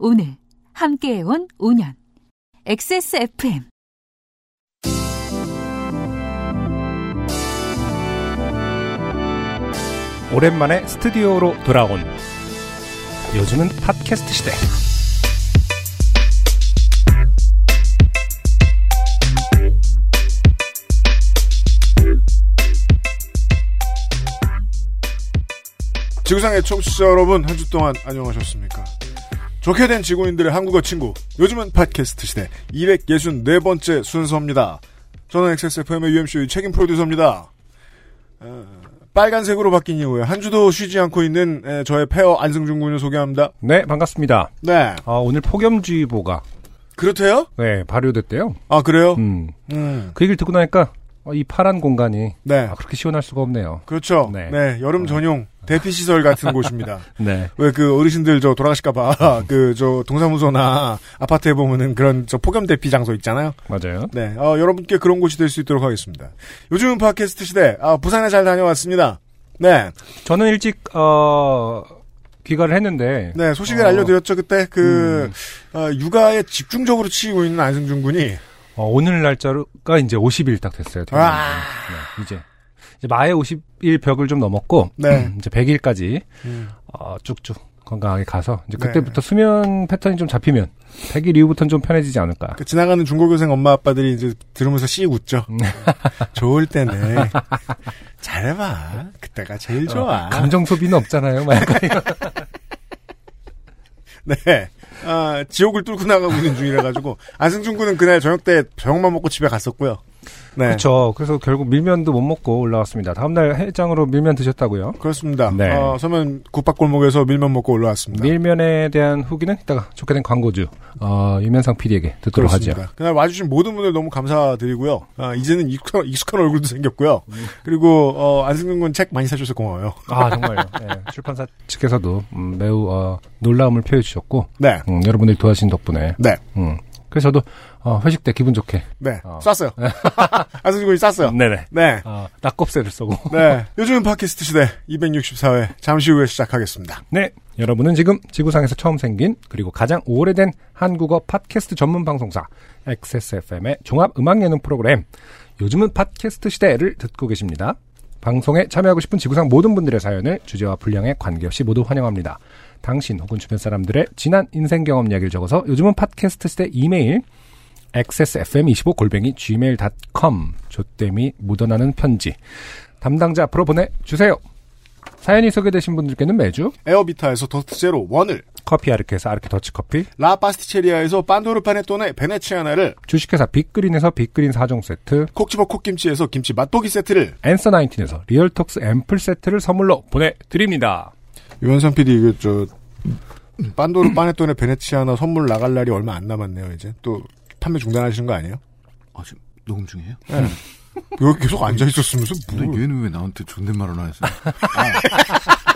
오늘 함께해온 5년 XSFM 오랜만에 스튜디오로 돌아온 요즘은 팟캐스트 시대. 지구상의 청취자 여러분 한 주 동안 안녕하셨습니까? 좋게 된 지구인들의 한국어 친구 요즘은 팟캐스트 시대 264번째 순서입니다. 저는 XSFM의 UMC의 책임 프로듀서입니다. 어, 빨간색으로 바뀐 이후에 한 주도 쉬지 않고 있는 에, 저의 페어 안승준 군을 소개합니다. 네, 반갑습니다. 네. 아, 오늘 폭염주의보가 그렇대요? 네, 발효됐대요. 아 그래요? 음. 음. 그 얘기를 듣고 나니까 어, 이 파란 공간이 네. 아, 그렇게 시원할 수가 없네요. 그렇죠. 네. 네. 여름 전용 대피 시설 같은 곳입니다. 네. 왜 그 어르신들 저 돌아가실까봐 그 저 동사무소나 아파트에 보면은 그런 저 폭염 대피 장소 있잖아요. 맞아요. 네, 어, 여러분께 그런 곳이 될 수 있도록 하겠습니다. 요즘은 팟캐스트 시대, 아, 부산에 잘 다녀왔습니다. 네, 저는 일찍 어 귀가를 했는데 네, 소식을 어, 알려드렸죠. 그때 그, 음. 어, 육아에 집중적으로 치이고 있는 안승준 군이, 어, 오늘 날짜가 이제 50일 딱 됐어요. 아. 지. 네, 이제 마의 50일 벽을 좀 넘었고 네. 이제 100일까지 음, 어, 쭉쭉 건강하게 가서 이제 네. 그때부터 수면 패턴이 좀 잡히면 100일 이후부터는 좀 편해지지 않을까. 그 지나가는 중고교생 엄마 아빠들이 이제 들으면서 씩 웃죠. 음. 좋을 때는, 잘해봐. 그때가 제일 좋아. 어, 감정 소비는 없잖아요. 막. 네. 아, 지옥을 뚫고 나가고 있는 중이라 가지고, 안승준 군은 그날 저녁 때 저녁만 먹고 집에 갔었고요. 네. 그렇죠. 그래서 결국 밀면도 못 먹고 올라왔습니다. 다음날 해장으로 밀면 드셨다고요? 그렇습니다. 네. 어, 서면 국밥골목에서 밀면 먹고 올라왔습니다. 밀면에 대한 후기는 이따가 좋게 된 광고주 어, 유면상 PD에게 듣도록 하죠. 그렇습니다. 그날 와주신 모든 분들 너무 감사드리고요. 아, 이제는 익숙한, 익숙한 얼굴도 생겼고요. 그리고 어, 안승준 군 책 많이 사줘서 고마워요. 아 정말요. 네, 출판사 측에서도 음, 매우 어, 놀라움을 표해 주셨고 네, 음, 여러분들이 도와주신 덕분에 네, 음, 그래서 저도 어, 회식 때 기분 좋게 네. 어. 쐈어요. 안승준 군이 쐈어요. 네네 네. 어, 낙곱새를 쏘고 네. 요즘은 팟캐스트 시대 264회 잠시 후에 시작하겠습니다. 네 여러분은 지금 지구상에서 처음 생긴 그리고 가장 오래된 한국어 팟캐스트 전문 방송사 XSFM의 종합 음악 예능 프로그램 요즘은 팟캐스트 시대를 듣고 계십니다. 방송에 참여하고 싶은 지구상 모든 분들의 사연을 주제와 분량에 관계없이 모두 환영합니다. 당신 혹은 주변 사람들의 지난 인생 경험 이야기를 적어서 요즘은 팟캐스트 시대 이메일 xsfm25골뱅이 gmail.com 조땜이 묻어나는 편지 담당자 앞으로 보내주세요. 사연이 소개되신 분들께는 매주 에어비타에서 더스트 제로 원을 커피 아르케에서 아르케 더치커피 라 파스티체리아에서 판도르 파네톤의 베네치아나를 주식회사 빅그린에서 빅그린 4종 세트 콕집어 콕김치에서 김치 맛보기 세트를 앤서 나인틴에서 리얼톡스 앰플 세트를 선물로 보내드립니다. 유현상 PD 이거 저 판도르 파네톤의 베네치아나 선물 나갈 날이 얼마 안 남았네요. 이제 또 판매 중단하시는 거 아니에요? 아, 지금 녹음 중이에요? 여기 계속 앉아 있었으면서 뭐 얘는 왜 나한테 존댓말을 안 했어요?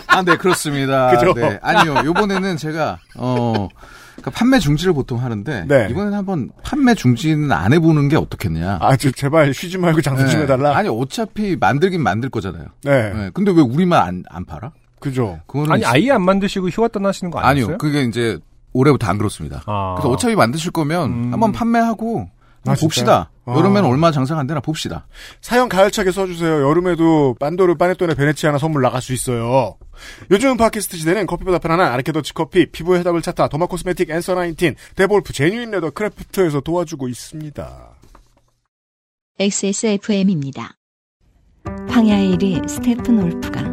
아, 아, 네, 그렇습니다. 그죠? 네. 아니요, 요번에는 제가, 어, 그러니까 판매 중지를 보통 하는데, 네. 이번에는 한번 판매 중지는 안 해보는 게 어떻겠냐. 아, 저 제발 쉬지 말고 장사 좀 네. 해달라. 아니, 어차피 만들긴 만들 거잖아요. 네, 네. 근데 왜 우리만 안, 안 팔아? 그죠. 그거는. 아니 아예 안 만드시고 휴가 떠나시는 거 아니었어요? 아니요, 그게 이제 올해부터 안 그렇습니다. 아. 그래서 어차피 만드실 거면 음. 한번 판매하고 아, 한번 봅시다. 아. 얼마 장사가 안 되나 봅시다. 사연 가열차게 써주세요. 여름에도 판도르 파네톤의 베네치아나 선물 나갈 수 있어요. 요즘 팟캐스트 시대는 커피보다 편안한 아르케더치 커피, 피부의 해답을 찾다 도마 코스메틱 앤서 나인틴, 데볼프 제뉴인 레더 크래프트에서 도와주고 있습니다. XSFM입니다. 황야의 이리 스테픈 울프가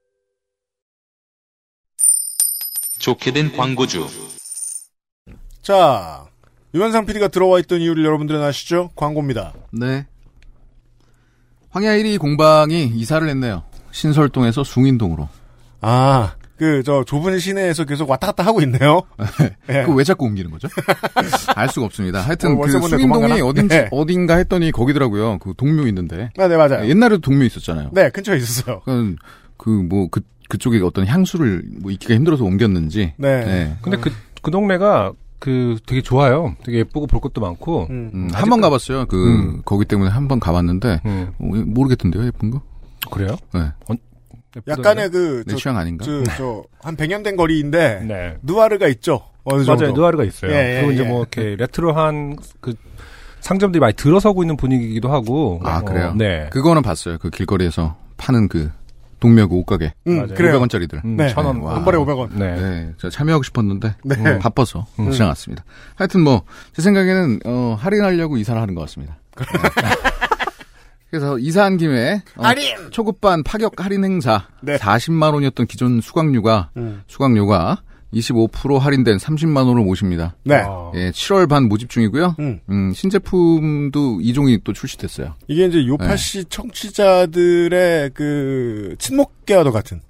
좋게 된 광고주. 자, 유현상 PD가 들어와 있던 이유를 여러분들은 아시죠? 광고입니다. 네. 황야 1위 공방이 이사를 했네요. 신설동에서 숭인동으로. 아, 그 저 좁은 시내에서 계속 왔다 갔다 하고 있네요. 예. 그거 왜 자꾸 옮기는 거죠? 알 수가 없습니다. 하여튼 어, 그 수인동이? 어딘지 네. 어딘가 했더니 거기더라고요. 그 동묘 있는데 아, 네 맞아요. 옛날에도 동묘 있었잖아요. 네 근처에 있었어요. 그뭐그 그쪽에 어떤 향수를 뭐 익기가 힘들어서 옮겼는지. 네. 네. 근데 그, 그 동네가 그 되게 좋아요. 되게 예쁘고 볼 것도 많고. 음. 음, 한번 아직도- 가봤어요. 그 음. 거기 때문에 한 번 가봤는데 음, 어, 모르겠던데요, 예쁜 거? 그래요? 네. 약간의 그 내 저, 취향 아닌가? 저, 저, 한 100년 된 거리인데 네. 누아르가 있죠. 어느 정도. 맞아요. 누아르가 있어요. 예, 예, 그리고 이제 예. 뭐 이렇게 레트로한 그 상점들이 많이 들어서고 있는 분위기이기도 하고. 아 어, 그래요? 네. 그거는 봤어요. 그 길거리에서 파는 그 동묘 그 옷가게. 음, 맞아요. 그래요. 500원짜리들. 음, 네. 천 원. 와. 한 번에 500원. 네. 네, 제가 참여하고 싶었는데 네. 어, 바빠서 음. 지나 갔습니다. 하여튼 뭐 제 생각에는 어, 할인하려고 이사를 하는 것 같습니다. 네. 그래서 이사한 김에 어, 할인! 초급반 파격 할인 행사 네. 40만 원이었던 기존 수강료가 음. 수강료가 25% 할인된 30만 원을 모십니다. 네. 아, 예, 7월 반 모집 중이고요. 음. 음, 신제품도 2종이 또 출시됐어요. 이게 이제 네. 요파시 청취자들의 그 친목 계와도 같은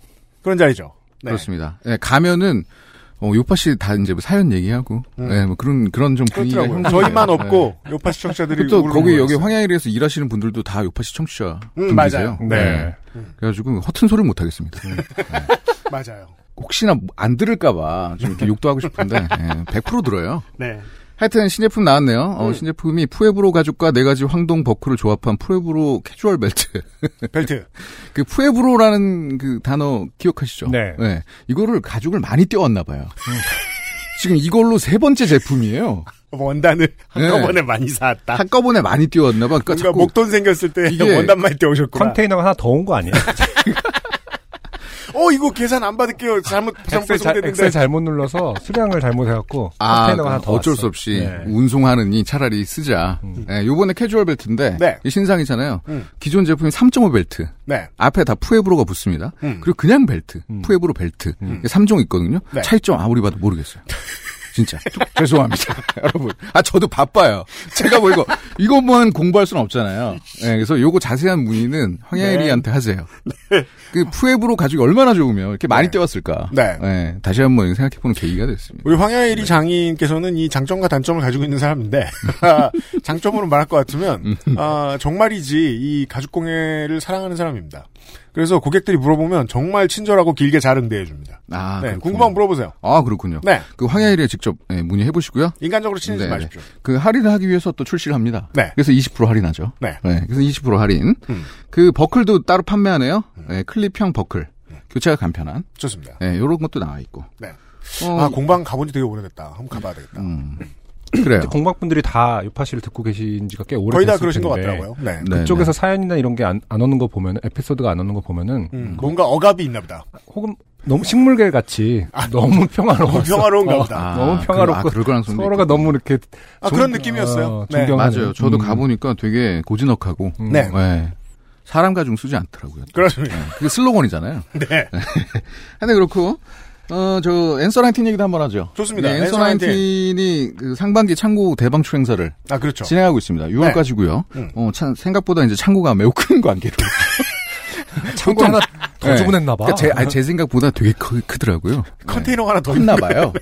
그런 자리죠. 네. 그렇습니다. 예, 가면은 어, 요파 씨 다 이제 뭐 사연 얘기하고, 음. 예, 뭐 그런 그런 좀 분위기가 그렇더라고요. 저희만 예. 없고 요파시 청취자들이 또 거기 여기. 황야일에서 일하시는 분들도 다 요파시 청취자 음, 분들이세요. 맞아요. 네. 그래가지고 허튼 소리를 못 하겠습니다. 맞아요. 혹시나 안 들을까봐 좀 이렇게 욕도 하고 싶은데 예, 100% 들어요. 네. 하여튼 신제품 나왔네요. 어, 음. 신제품이 푸에브로 가죽과 네 가지 황동 버클을 조합한 푸에브로 캐주얼 벨트. 벨트. 그 푸에브로라는 그 단어 기억하시죠? 네. 이거를 가죽을 많이 띄웠나 봐요. 지금 이걸로 세 번째 제품이에요. 원단을 네. 한꺼번에 많이 사왔다. 한꺼번에 많이 띄웠나 봐. 그러니까 뭔가 자꾸 목돈 생겼을 때 이게 원단만 떼오셨구나. 컨테이너가 하나 더 온 거 아니에요? 어 이거 계산 안 받을게요. 잘못 잘못 엑셀. 엑셀 잘못 눌러서 수량을 잘못해갖고 아, 컨테이너가 하나 더 어쩔 왔어. 수 없이 네. 운송하느니 차라리 쓰자. 예, 요번에 캐주얼 벨트인데 네. 이 신상이잖아요. 음. 기존 제품이 3.5 벨트. 네. 앞에 다 푸에브로가 붙습니다. 음. 그리고 그냥 벨트, 음. 푸에브로 벨트. 음. 3종 있거든요. 네. 차이점 아무리 봐도 모르겠어요. 진짜 죄송합니다, 여러분. 아 저도 바빠요. 제가 뭐 이거 이것만 공부할 수는 없잖아요. 예, 그래서 요거 자세한 문의는 황야일이한테 하세요. 그 푸에브로 가죽이 얼마나 좋으면 이렇게 많이 네. 떼왔을까? 네. 예, 다시 한번 생각해보는 계기가 됐습니다. 우리 황야일이 장인께서는 이 장점과 단점을 가지고 있는 사람인데 장점으로 말할 것 같으면 아, 정말이지 이 가죽공예를 사랑하는 사람입니다. 그래서 고객들이 물어보면 정말 친절하고 길게 잘 응대해 줍니다. 아, 네. 궁금하면 물어보세요. 아 그렇군요. 네, 그 황야일에 직접 예, 문의해 보시고요. 인간적으로 친해지지 네, 마십시오. 그 할인을 하기 위해서 또 출시를 합니다. 네. 그래서 20% 할인하죠. 네. 그래서 20% 할인. 음. 그 버클도 따로 판매하네요. 네, 클립형 버클. 교체가 간편한. 좋습니다. 네, 요런 것도 나와 있고. 네. 어, 아 공방 가본 지 되게 오래됐다. 한번 가봐야 되겠다. 음. 그래요. 공방분들이 다 요파시를 듣고 계신 지가 꽤 오래 거의 다 됐을 그러신 것 텐데 같더라고요. 네. 네, 그쪽에서 사연이나 이런 게 안 안 오는 거 보면 에피소드가 안 오는 거 보면은 음, 뭔가 억압이 있나 보다. 혹은 너무 식물계 같이 너무 평화로워. 너무 평화로운가 보다. 아, 너무 그- 평화롭고 아, 그럴 가능성도 서로가 있겠군요. 너무 이렇게 아, 존- 그런 느낌이었어요. 어, 네. 맞아요. 저도 음. 가보니까 되게 고즈넉하고. 음. 네. 네. 사람 가죽 쓰지 않더라고요. 그렇습니다. 네, 그게 슬로건이잖아요. 네. 근데 그렇고 어 저 앤서 나인틴 얘기도 한번 하죠. 좋습니다. 네, 앤서 앤서 나인틴. 나인틴이 그 상반기 창고 대방출 행사를 아, 그렇죠. 진행하고 있습니다. 6월까지고요. 음. 어, 참, 생각보다 이제 창고가 매우 큰 관계로. 창고 하나 더 네. 주문했나 봐. 그러니까 제, 아니, 제 생각보다 되게 크, 크더라고요. 컨테이너가 하나 더 컸나 있는 봐요.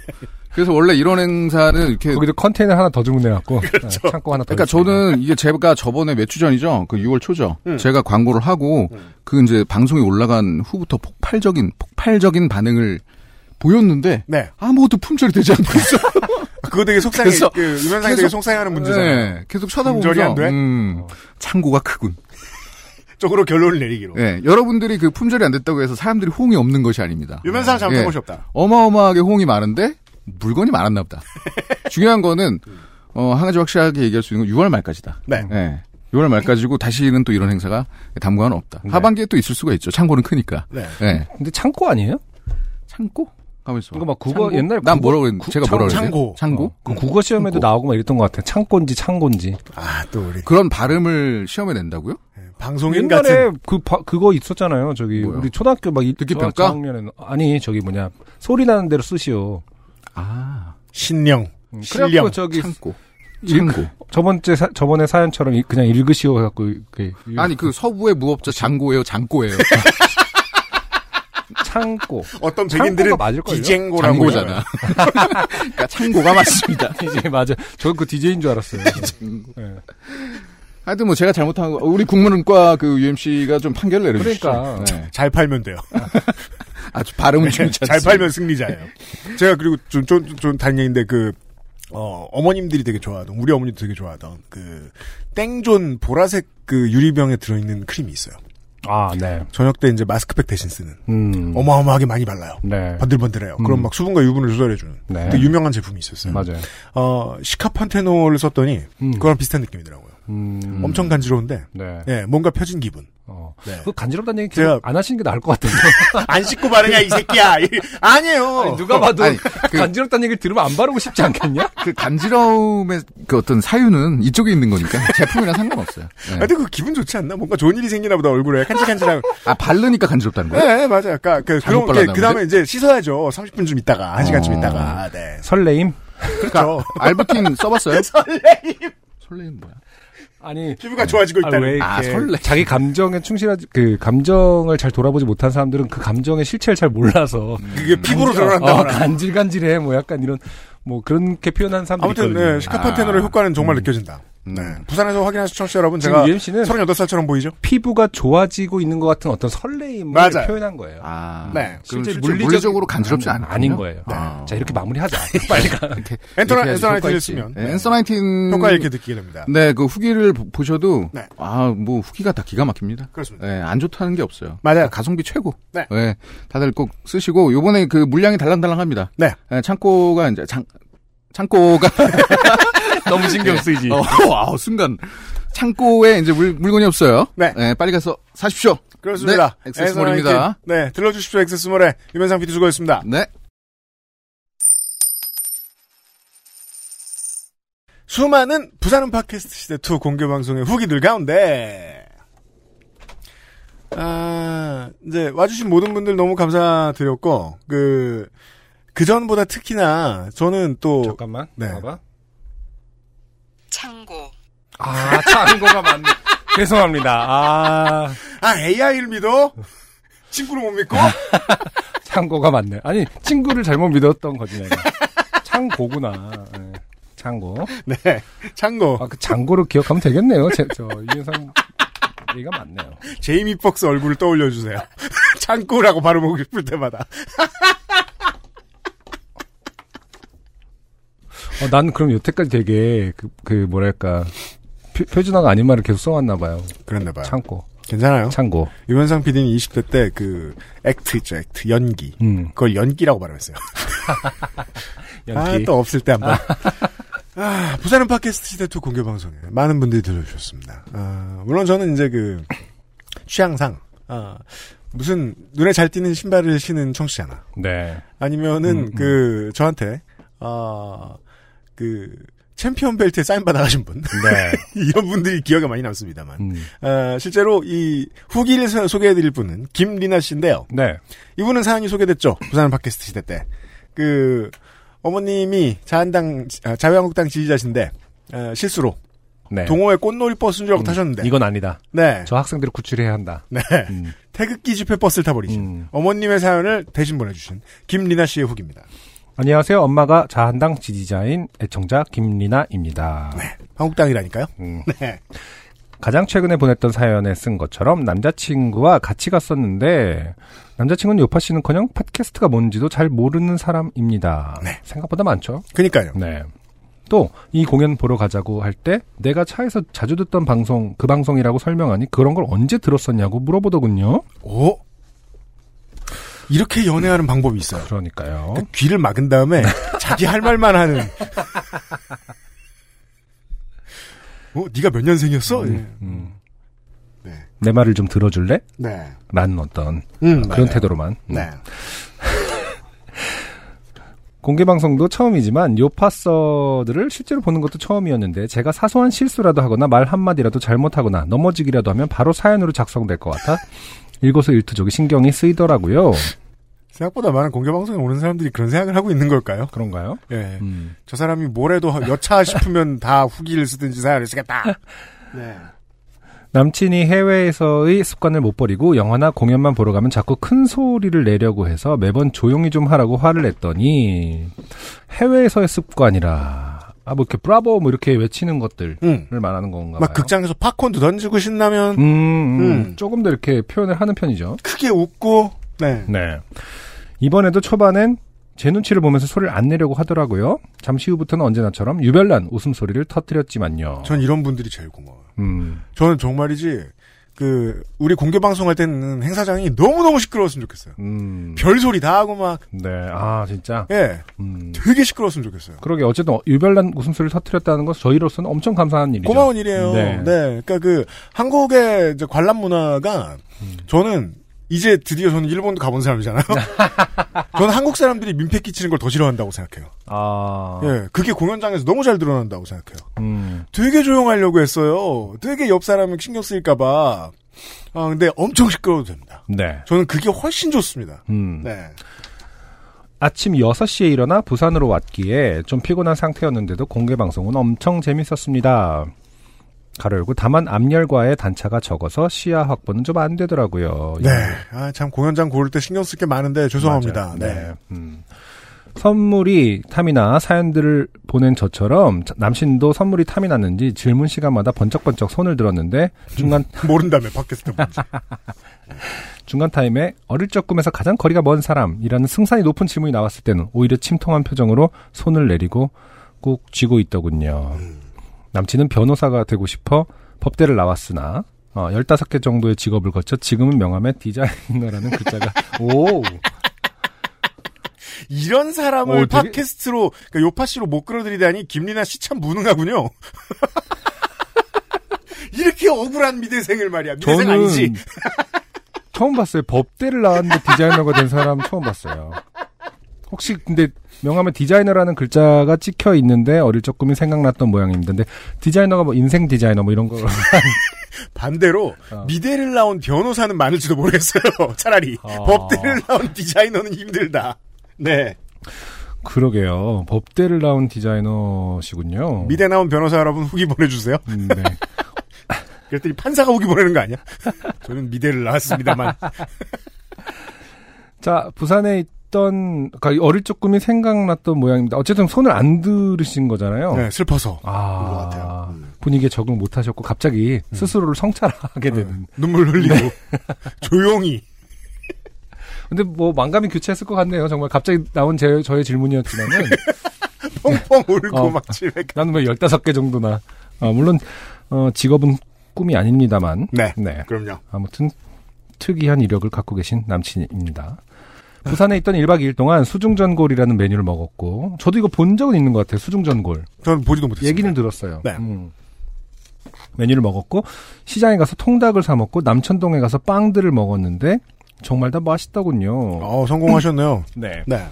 그래서 원래 이런 행사는 이렇게 거기도 컨테이너 하나 더 주문해갖고 네, 창고 하나 더. 그러니까. 저는 이게 제가 저번에 몇 주 전이죠. 그 6월 초죠. 음. 제가 광고를 하고 음. 그 이제 방송이 올라간 후부터 폭발적인 폭발적인 반응을 보였는데 네. 아무것도 품절이 되지 않고 있어. 그거 되게 속상해. 그래서 그 유명상이 되게 계속- 속상해하는 문제잖아요. 네, 계속 품절이 안 쳐다보면서 돼? 음, 창고가 크군. 쪽으로 결론을 내리기로. 네, 여러분들이 그 품절이 안 됐다고 해서 사람들이 호응이 없는 것이 아닙니다. 유명상 잘못한 예. 것이 없다. 어마어마하게 호응이 많은데 물건이 많았나 보다. 중요한 거는 어, 한 가지 확실하게 얘기할 수 있는 건 6월 말까지다. 네. 네. 6월 말까지고 다시는 또 이런 행사가 당분간 없다. 네. 하반기에 또 있을 수가 있죠. 창고는 크니까. 네. 네. 근데 창고 아니에요? 창고? 가만 있어. 이거 막 국어 창고? 옛날 난 뭐라고 그랬 구- 제가 창- 뭐라고 그랬어요? 창고. 창고? 어, 그 국어 시험에도 창고. 나오고 막 이랬던 것 같아요. 창고인지 창고인지. 아, 또 우리. 그런 발음을 시험에 낸다고요? 방송인 옛날에 같은. 그 바- 그거 있었잖아요. 저기 뭐요? 우리 초등학교 막 이- 듣기 저- 평가? 아니 저기 뭐냐 소리 나는 대로 쓰시오. 아, 신령. 음, 신령. 저기 창고. 읽- 창고. 저번 제 저번에 사연처럼 이- 그냥 읽으시오 해갖고 그 아니 그 서부의 무업자 장고예요, 장고예요. 창고. 어떤 백인들은? 디쟁고라고 장고잖아. 그러니까 창고가 맞습니다. 이제 맞아. 저는 그 DJ인 줄 알았어요. 네. 하여튼 뭐 제가 잘못한 거 우리 국문과 그 UMC가 좀 판결을 내려주시죠. 그러니까. 네. 잘 팔면 돼요. 아주 발음은 네, 중요치 잘 않습니다. 팔면 승리자예요. 제가 그리고 좀, 좀, 좀 다른 얘기인데 그, 어, 어머님들이 되게 좋아하던, 우리 어머니도 되게 좋아하던 그, 땡존 보라색 그 유리병에 들어있는 크림이 있어요. 아, 네. 저녁 때 이제 마스크팩 대신 쓰는. 음. 어마어마하게 많이 발라요. 네. 번들번들해요. 음. 그럼 막 수분과 유분을 조절해주는. 네. 되게 유명한 제품이 있었어요. 맞아요. 어, 시카판테놀을 썼더니, 음. 그거랑 비슷한 느낌이더라고요. 음. 엄청 간지러운데, 네. 예, 뭔가 펴진 기분. 어. 네. 그 간지럽다는 얘기 제가- 계속 안 하시는 게 나을 것 같은데. 안 씻고 바르냐, 이 새끼야! 아니에요! 아니, 누가 봐도 아니, 그- 간지럽다는 얘기를 들으면 안 바르고 싶지 않겠냐? 그 간지러움의 그 어떤 사유는 이쪽에 있는 거니까 제품이랑 상관없어요. 네. 아, 근데 그 기분 좋지 않나? 뭔가 좋은 일이 생기나 보다, 얼굴에. 간질간질하고. 아 바르니까 간지럽다는 거예요? 네, 맞아요. 그러니까 그, 그런 그 다음에 이제 씻어야죠. 30분쯤 있다가, 1 시간쯤 어. 있다가, 네. 설레임? 그렇죠. 알부틴 써봤어요? 설레임! 설레임 뭐야? 아니. 피부가 좋아지고 아, 있다는. 왜 이렇게 아, 설레. 자기 감정에 충실하지 그 감정을 잘 돌아보지 못한 사람들은 그 감정의 실체를 잘 몰라서 그게 피부로 어, 드러난다거나. 간질간질해 뭐 약간 이런 뭐 그렇게 표현하는 사람들이 아무튼, 있거든요. 네, 시카판테놀의 아. 효과는 정말 느껴진다. 음. 네. 부산에서 확인하신 청취자 여러분, 지금 제가 UMC는 38살처럼 보이죠? 피부가 좋아지고 있는 것 같은 어떤 설레임을 맞아요. 표현한 거예요. 아, 네. 실제 실제 물리적- 물리적으로 간지럽지 않 아닌 거예요. 아. 자 이렇게 마무리하자. 빨리 가. 이렇게 엔터나, 엔터나이틴을. 쓰면. 네, 엔서나이틴 효과 이렇게 느끼게 됩니다. 네, 그 후기를 보- 보셔도 네. 아, 뭐 후기가 다 기가 막힙니다. 그렇습니다. 네, 안 좋다는 게 없어요. 맞아요. 가성비 최고. 네. 다들 꼭 쓰시고 요번에 그 물량이 달랑달랑합니다. 네. 창고가 이제 창 창고가 너무 신경 쓰이지. 어, 와, 순간 창고에 이제 물, 물건이 없어요. 네. 빨리 가서 사십시오. 그렇습니다. 네, 액세스몰입니다. 네, 들러주십시오, 액세스몰에. 유면상 PD 수고했습니다. 네. 수많은 부산은 팟캐스트 시대 2 공개 방송의 후기들 가운데, 아, 이제 와주신 모든 분들 너무 감사드렸고, 그, 그전보다 특히나 저는 또, 잠깐만. 네. 봐봐. 창고. 아 참고가 맞네. 죄송합니다. 아 아, AI를 믿어? 친구를 못 믿고? 참고가 맞네. 아니 친구를 잘못 믿었던 거지 내가. 창고구나. 네. 창고. 네. 참고. 아그 장고로 기억하면 되겠네요. 제, 저 이현상 얘기가 맞네요. 제이미 폭스 얼굴을 떠올려주세요. 창고라고 발음하고 싶을 때마다. 어, 나는 그럼 여태까지 되게 그, 그 뭐랄까 표, 표준어가 아닌 말을 계속 써왔나 봐요. 그랬나 봐요. 창고, 괜찮아요. 창고. 유현상 PD는 20대 때 그, 액트 있죠, 액트. 연기. 음, 그걸 연기라고 발음했어요. 연기. 아, 또 없을 때 한 번. 아, 부산은 팟캐스트 시대 2 공개 방송에 많은 분들이 들어주셨습니다. 아, 물론 저는 이제 그, 취향상, 아, 무슨 눈에 잘 띄는 신발을 신은 청취자나, 네. 아니면은 음, 음. 그, 저한테, 아, 그, 챔피언 벨트에 사인 받아가신 분. 네. 이런 분들이 기억에 많이 남습니다만. 음, 아, 실제로 이 후기를 소- 소개해드릴 분은 김리나 씨인데요. 네. 이분은 사연이 소개됐죠. 부산 팟캐스트 시대 때. 그, 어머님이 자한당, 아, 자유한국당 지지자신데, 어, 실수로 네. 동호회 꽃놀이 버스인 줄 알고 음, 타셨는데. 이건 아니다. 네. 저 학생들을 구출해야 한다. 네. 음, 태극기 집회 버스를 타버리신 음. 어머님의 사연을 대신 보내주신 김리나 씨의 후기입니다. 안녕하세요. 엄마가 자한당 지지자인 애청자 김리나입니다. 한국당이라니까요. 음, 네. 가장 최근에 보냈던 사연에 쓴 것처럼 남자친구와 같이 갔었는데 남자친구는 요파 씨는커녕 팟캐스트가 뭔지도 잘 모르는 사람입니다. 네. 생각보다 많죠. 그니까요. 네. 또 이 공연 보러 가자고 할 때 내가 차에서 자주 듣던 방송 그 방송이라고 설명하니 그런 걸 언제 들었었냐고 물어보더군요. 오. 이렇게 연애하는 방법이 있어요. 그러니까요. 그러니까 귀를 막은 다음에 자기 할 말만 하는. 어, 네가 몇 년생이었어? 예. 음. 네. 내 말을 좀 들어줄래? 네. 라는 어떤 음, 그런 맞아요. 태도로만. 음. 네. 공개 방송도 처음이지만 요파서들을 실제로 보는 것도 처음이었는데 제가 사소한 실수라도 하거나 말 한마디라도 잘못하거나 넘어지기라도 하면 바로 사연으로 작성될 것 같아 일거수일투족이 신경이 쓰이더라고요. 생각보다 많은 공개 방송에 오는 사람들이 그런 생각을 하고 있는 걸까요? 그런가요? 예. 음. 저 사람이 뭐래도 여차 싶으면 다 후기를 쓰든지 사연을 쓰겠다. 네. 남친이 해외에서의 습관을 못 버리고 영화나 공연만 보러 가면 자꾸 큰 소리를 내려고 해서 매번 조용히 좀 하라고 화를 냈더니 해외에서의 습관이라 아 뭐 이렇게 브라보 뭐 이렇게 외치는 것들을 음. 말하는 건가 막 봐요. 극장에서 팝콘도 던지고 신나면 음, 음, 음. 조금 더 이렇게 표현을 하는 편이죠. 크게 웃고 네. 네. 이번에도 초반엔 제 눈치를 보면서 소리를 안 내려고 하더라고요. 잠시 후부터는 언제나처럼 유별난 웃음소리를 터뜨렸지만요. 전 이런 분들이 제일 고마워요. 음, 저는 정말이지 그 우리 공개 방송할 때는 행사장이 너무 너무 시끄러웠으면 좋겠어요. 음, 별 소리 다 하고 막 네, 아, 진짜. 예, 음. 되게 시끄러웠으면 좋겠어요. 그러게 어쨌든 유별난 웃음소리를 터뜨렸다는 것은 저희로서는 엄청 감사한 일이죠. 고마운 일이에요. 네. 네. 그러니까 그 한국의 이제 관람 문화가 음. 저는 이제 드디어 저는 일본도 가본 사람이잖아요. 저는 한국 사람들이 민폐 끼치는 걸 더 싫어한다고 생각해요. 아, 예, 그게 공연장에서 너무 잘 드러난다고 생각해요. 음, 되게 조용하려고 했어요. 되게 옆 사람이 신경 쓰일까봐. 아, 근데 엄청 시끄러워도 됩니다. 네, 저는 그게 훨씬 좋습니다. 음. 네. 아침 6시에 일어나 부산으로 왔기에 좀 피곤한 상태였는데도 공개 방송은 엄청 재밌었습니다. 가로 열고 다만 앞열과의 단차가 적어서 시야 확보는 좀 안 되더라고요. 네. 아, 참 공연장 고를 때 신경 쓸 게 많은데 죄송합니다. 맞아요. 네. 음. 선물이 탐이 나 사연들을 보낸 저처럼 남신도 선물이 탐이 났는지 질문 시간마다 번쩍번쩍 손을 들었는데 중간 모른다며 팟캐스트 뭔지. 중간 타임에 어릴 적 꿈에서 가장 거리가 먼 사람이라는 승산이 높은 질문이 나왔을 때는 오히려 침통한 표정으로 손을 내리고 꾹 쥐고 있더군요. 남친은 변호사가 되고 싶어 법대를 나왔으나 어, 15개 정도의 직업을 거쳐 지금은 명함에 디자이너라는 글자가 오 이런 사람을 오, 되게- 팟캐스트로, 그러니까 요파 씨로 못 끌어들이다니 김리나 씨 참 무능하군요. 이렇게 억울한 미대생을 말이야. 미대생 저는 아니지. 처음 봤어요. 법대를 나왔는데 디자이너가 된 사람 처음 봤어요. 혹시 근데 명함에 디자이너라는 글자가 찍혀 있는데 어릴 적 꿈이 생각났던 모양입니다. 근데 디자이너가 뭐 인생 디자이너 뭐 이런 거 반대로 어. 미대를 나온 변호사는 많을지도 모르겠어요. 차라리 어. 법대를 나온 디자이너는 힘들다. 네. 그러게요. 법대를 나온 디자이너시군요. 미대 나온 변호사 여러분 후기 보내주세요. 음, 네. 그랬더니 판사가 후기 보내는 거 아니야? 저는 미대를 나왔습니다만. 자, 부산에 있던 그러니까 어릴 적 꿈이 생각났던 모양입니다. 어쨌든 손을 안 들으신 거잖아요. 네, 슬퍼서. 아, 것 같아요. 음. 분위기에 적응 못 하셨고 갑자기 스스로를 성찰하게 되는. 네. 눈물 흘리고 조용히. 근데 뭐 망감이 교체했을 것 같네요. 정말 갑자기 나온 제, 저의 질문이었지만은 펑펑 울고 어. 막 집에 가. 나는 왜 15개 정도나 아, 물론 어, 직업은 꿈이 아닙니다만 네. 네. 그럼요. 아무튼 특이한 이력을 갖고 계신 남친입니다. 부산에 있던 1박 2일 동안 수중전골이라는 메뉴를 먹었고 저도 이거 본 적은 있는 것 같아요. 수중전골. 저는 보지도 못했어요. 얘기는 들었어요. 네. 음. 메뉴를 먹었고 시장에 가서 통닭을 사 먹고 남천동에 가서 빵들을 먹었는데 정말 다 맛있더군요. 어, 성공하셨네요. 네. 네.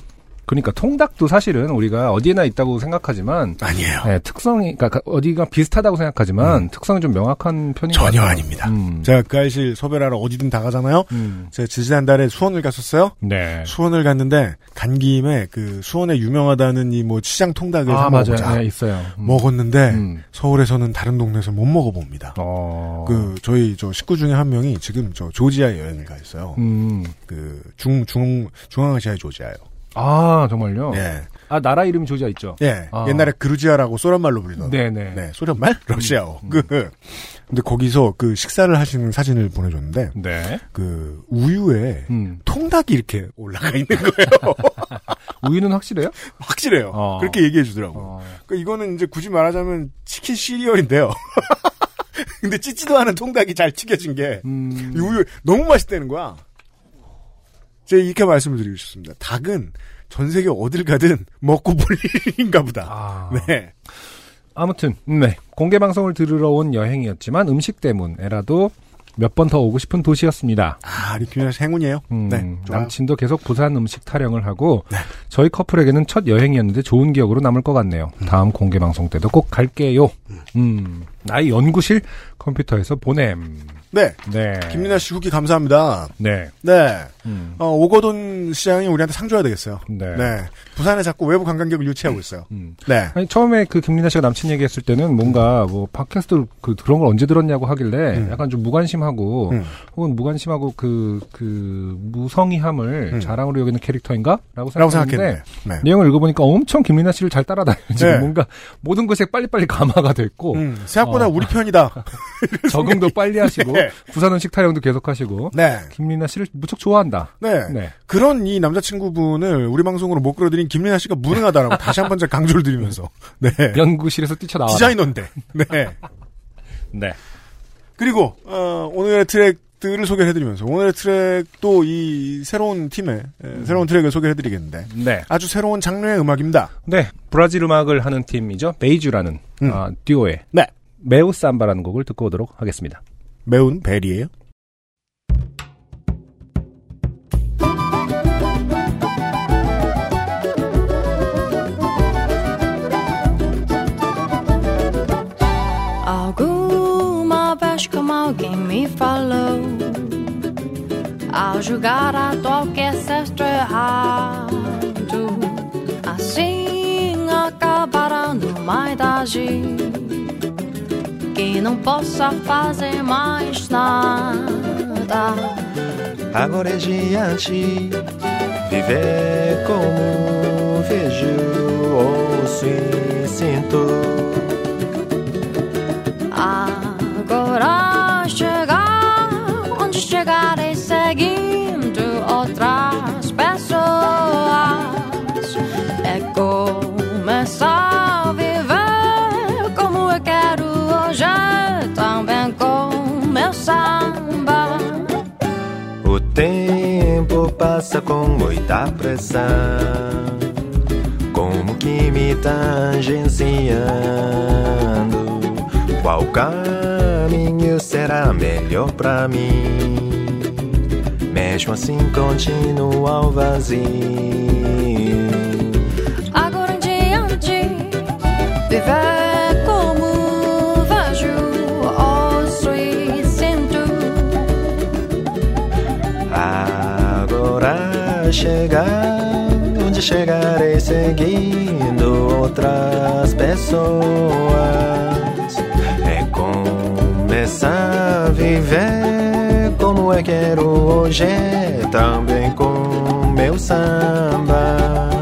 그러니까 통닭도 사실은 우리가 어디에나 있다고 생각하지만 아니에요. 네, 특성이 그러니까 어디가 비슷하다고 생각하지만 특성이 좀 명확한 편인 음. 전혀 같아요. 아닙니다. 음. 제가 그 알실 섭외하러 어디든 다 가잖아요. 음. 제가 지지난달에 수원을 갔었어요. 네. 수원을 갔는데 간 김에 그 수원에 유명하다는 이 뭐 시장 통닭을 아사 맞아요. 먹어보자. 네, 있어요. 음. 먹었는데 음. 서울에서는 다른 동네에서 못 먹어봅니다. 어. 그 저희 저 식구 중에 한 명이 지금 저 조지아 여행을 가 있어요. 음. 그중 중 중앙아시아의 조지아요. 아 정말요? 예. 아 나라 이름이 조지아 있죠. 예. 아. 옛날에 그루지아라고 소련말로 불리던. 네네. 네, 소련말? 러시아어. 그, 근데 거기서 그 식사를 하시는 사진을 보내줬는데, 네. 그, 우유에 음. 통닭이 이렇게 올라가 있는 거예요. 우유는 확실해요? 확실해요. 어. 그렇게 얘기해 주더라고요. 어. 그 이거는 이제 굳이 말하자면 치킨 시리얼인데요. 근데 찢지도 않은 통닭이 잘 튀겨진 게, 음. 이 우유 너무 맛있다는 거야. 제가 이렇게 말씀을 드리고 싶습니다. 닭은 전 세계 어딜 가든 먹고 볼 일인가 보다. 아. 네. 아무튼 네 공개 방송을 들으러 온 여행이었지만 음식 때문에라도 몇 번 더 오고 싶은 도시였습니다. 아, 리큐나 행운이에요. 음, 네. 남친도 계속 부산 음식 타령을 하고 네. 저희 커플에게는 첫 여행이었는데 좋은 기억으로 남을 것 같네요. 다음 공개 방송 때도 꼭 갈게요. 음, 나의 연구실 컴퓨터에서 보냄. 네. 네. 김민아 씨 후기 감사합니다. 네. 네. 음. 어, 오거돈 시장이 우리한테 상 줘야 되겠어요. 네. 네. 부산에 자꾸 외부 관광객을 유치하고 있어요. 음. 네. 아니, 처음에 그 김민아 씨가 남친 얘기했을 때는 뭔가 뭐 팟캐스트 그 그런 걸 언제 들었냐고 하길래 음. 약간 좀 무관심하고 음. 혹은 무관심하고 그, 그 무성의함을 음. 자랑으로 여기는 캐릭터인가? 라고 생각했는데. 네. 내용을 읽어보니까 엄청 김민아 씨를 잘. 지금 네. 뭔가 모든 것에 빨리빨리 감화가 됐고 음, 생각보다 어. 우리 편이다. 적응도 빨리 하시고 네. 부산음식 타령도 계속 하시고 네. 김민아 씨를 무척 좋아한다. 네. 네. 그런 이 남자친구분을 우리 방송으로 못 끌어들인 김민아 씨가 무능하다라고 다시 한 번 강조를 드리면서. 네. 연구실에서 뛰쳐나와. 디자이너인데. 네. 네. 그리고, 어, 오늘의 트랙들을 소개해드리면서, 오늘의 트랙도 이 새로운 팀의, 에, 새로운 트랙을 소개해드리겠는데, 네. 아주 새로운 장르의 음악입니다. 네. 브라질 음악을 하는 팀이죠. 베이주라는 음. 아, 듀오의 네. 매우 삼바라는 곡을 듣고 오도록 하겠습니다. 매운 벨이에요. Me falou. Ao jogar a qualquer cesto errado Assim acabará numa idade Que não possa fazer mais nada. Agora é diante, viver como vejo, ouço e sinto. Tempo passa com muita pressão, como que me tangenciando. Qual caminho será melhor pra mim? Mesmo assim, continua o vazio. Agora em diante, viver chegar onde chegarei seguindo outras pessoas. É começar a viver como eu quero hoje, também com meu samba.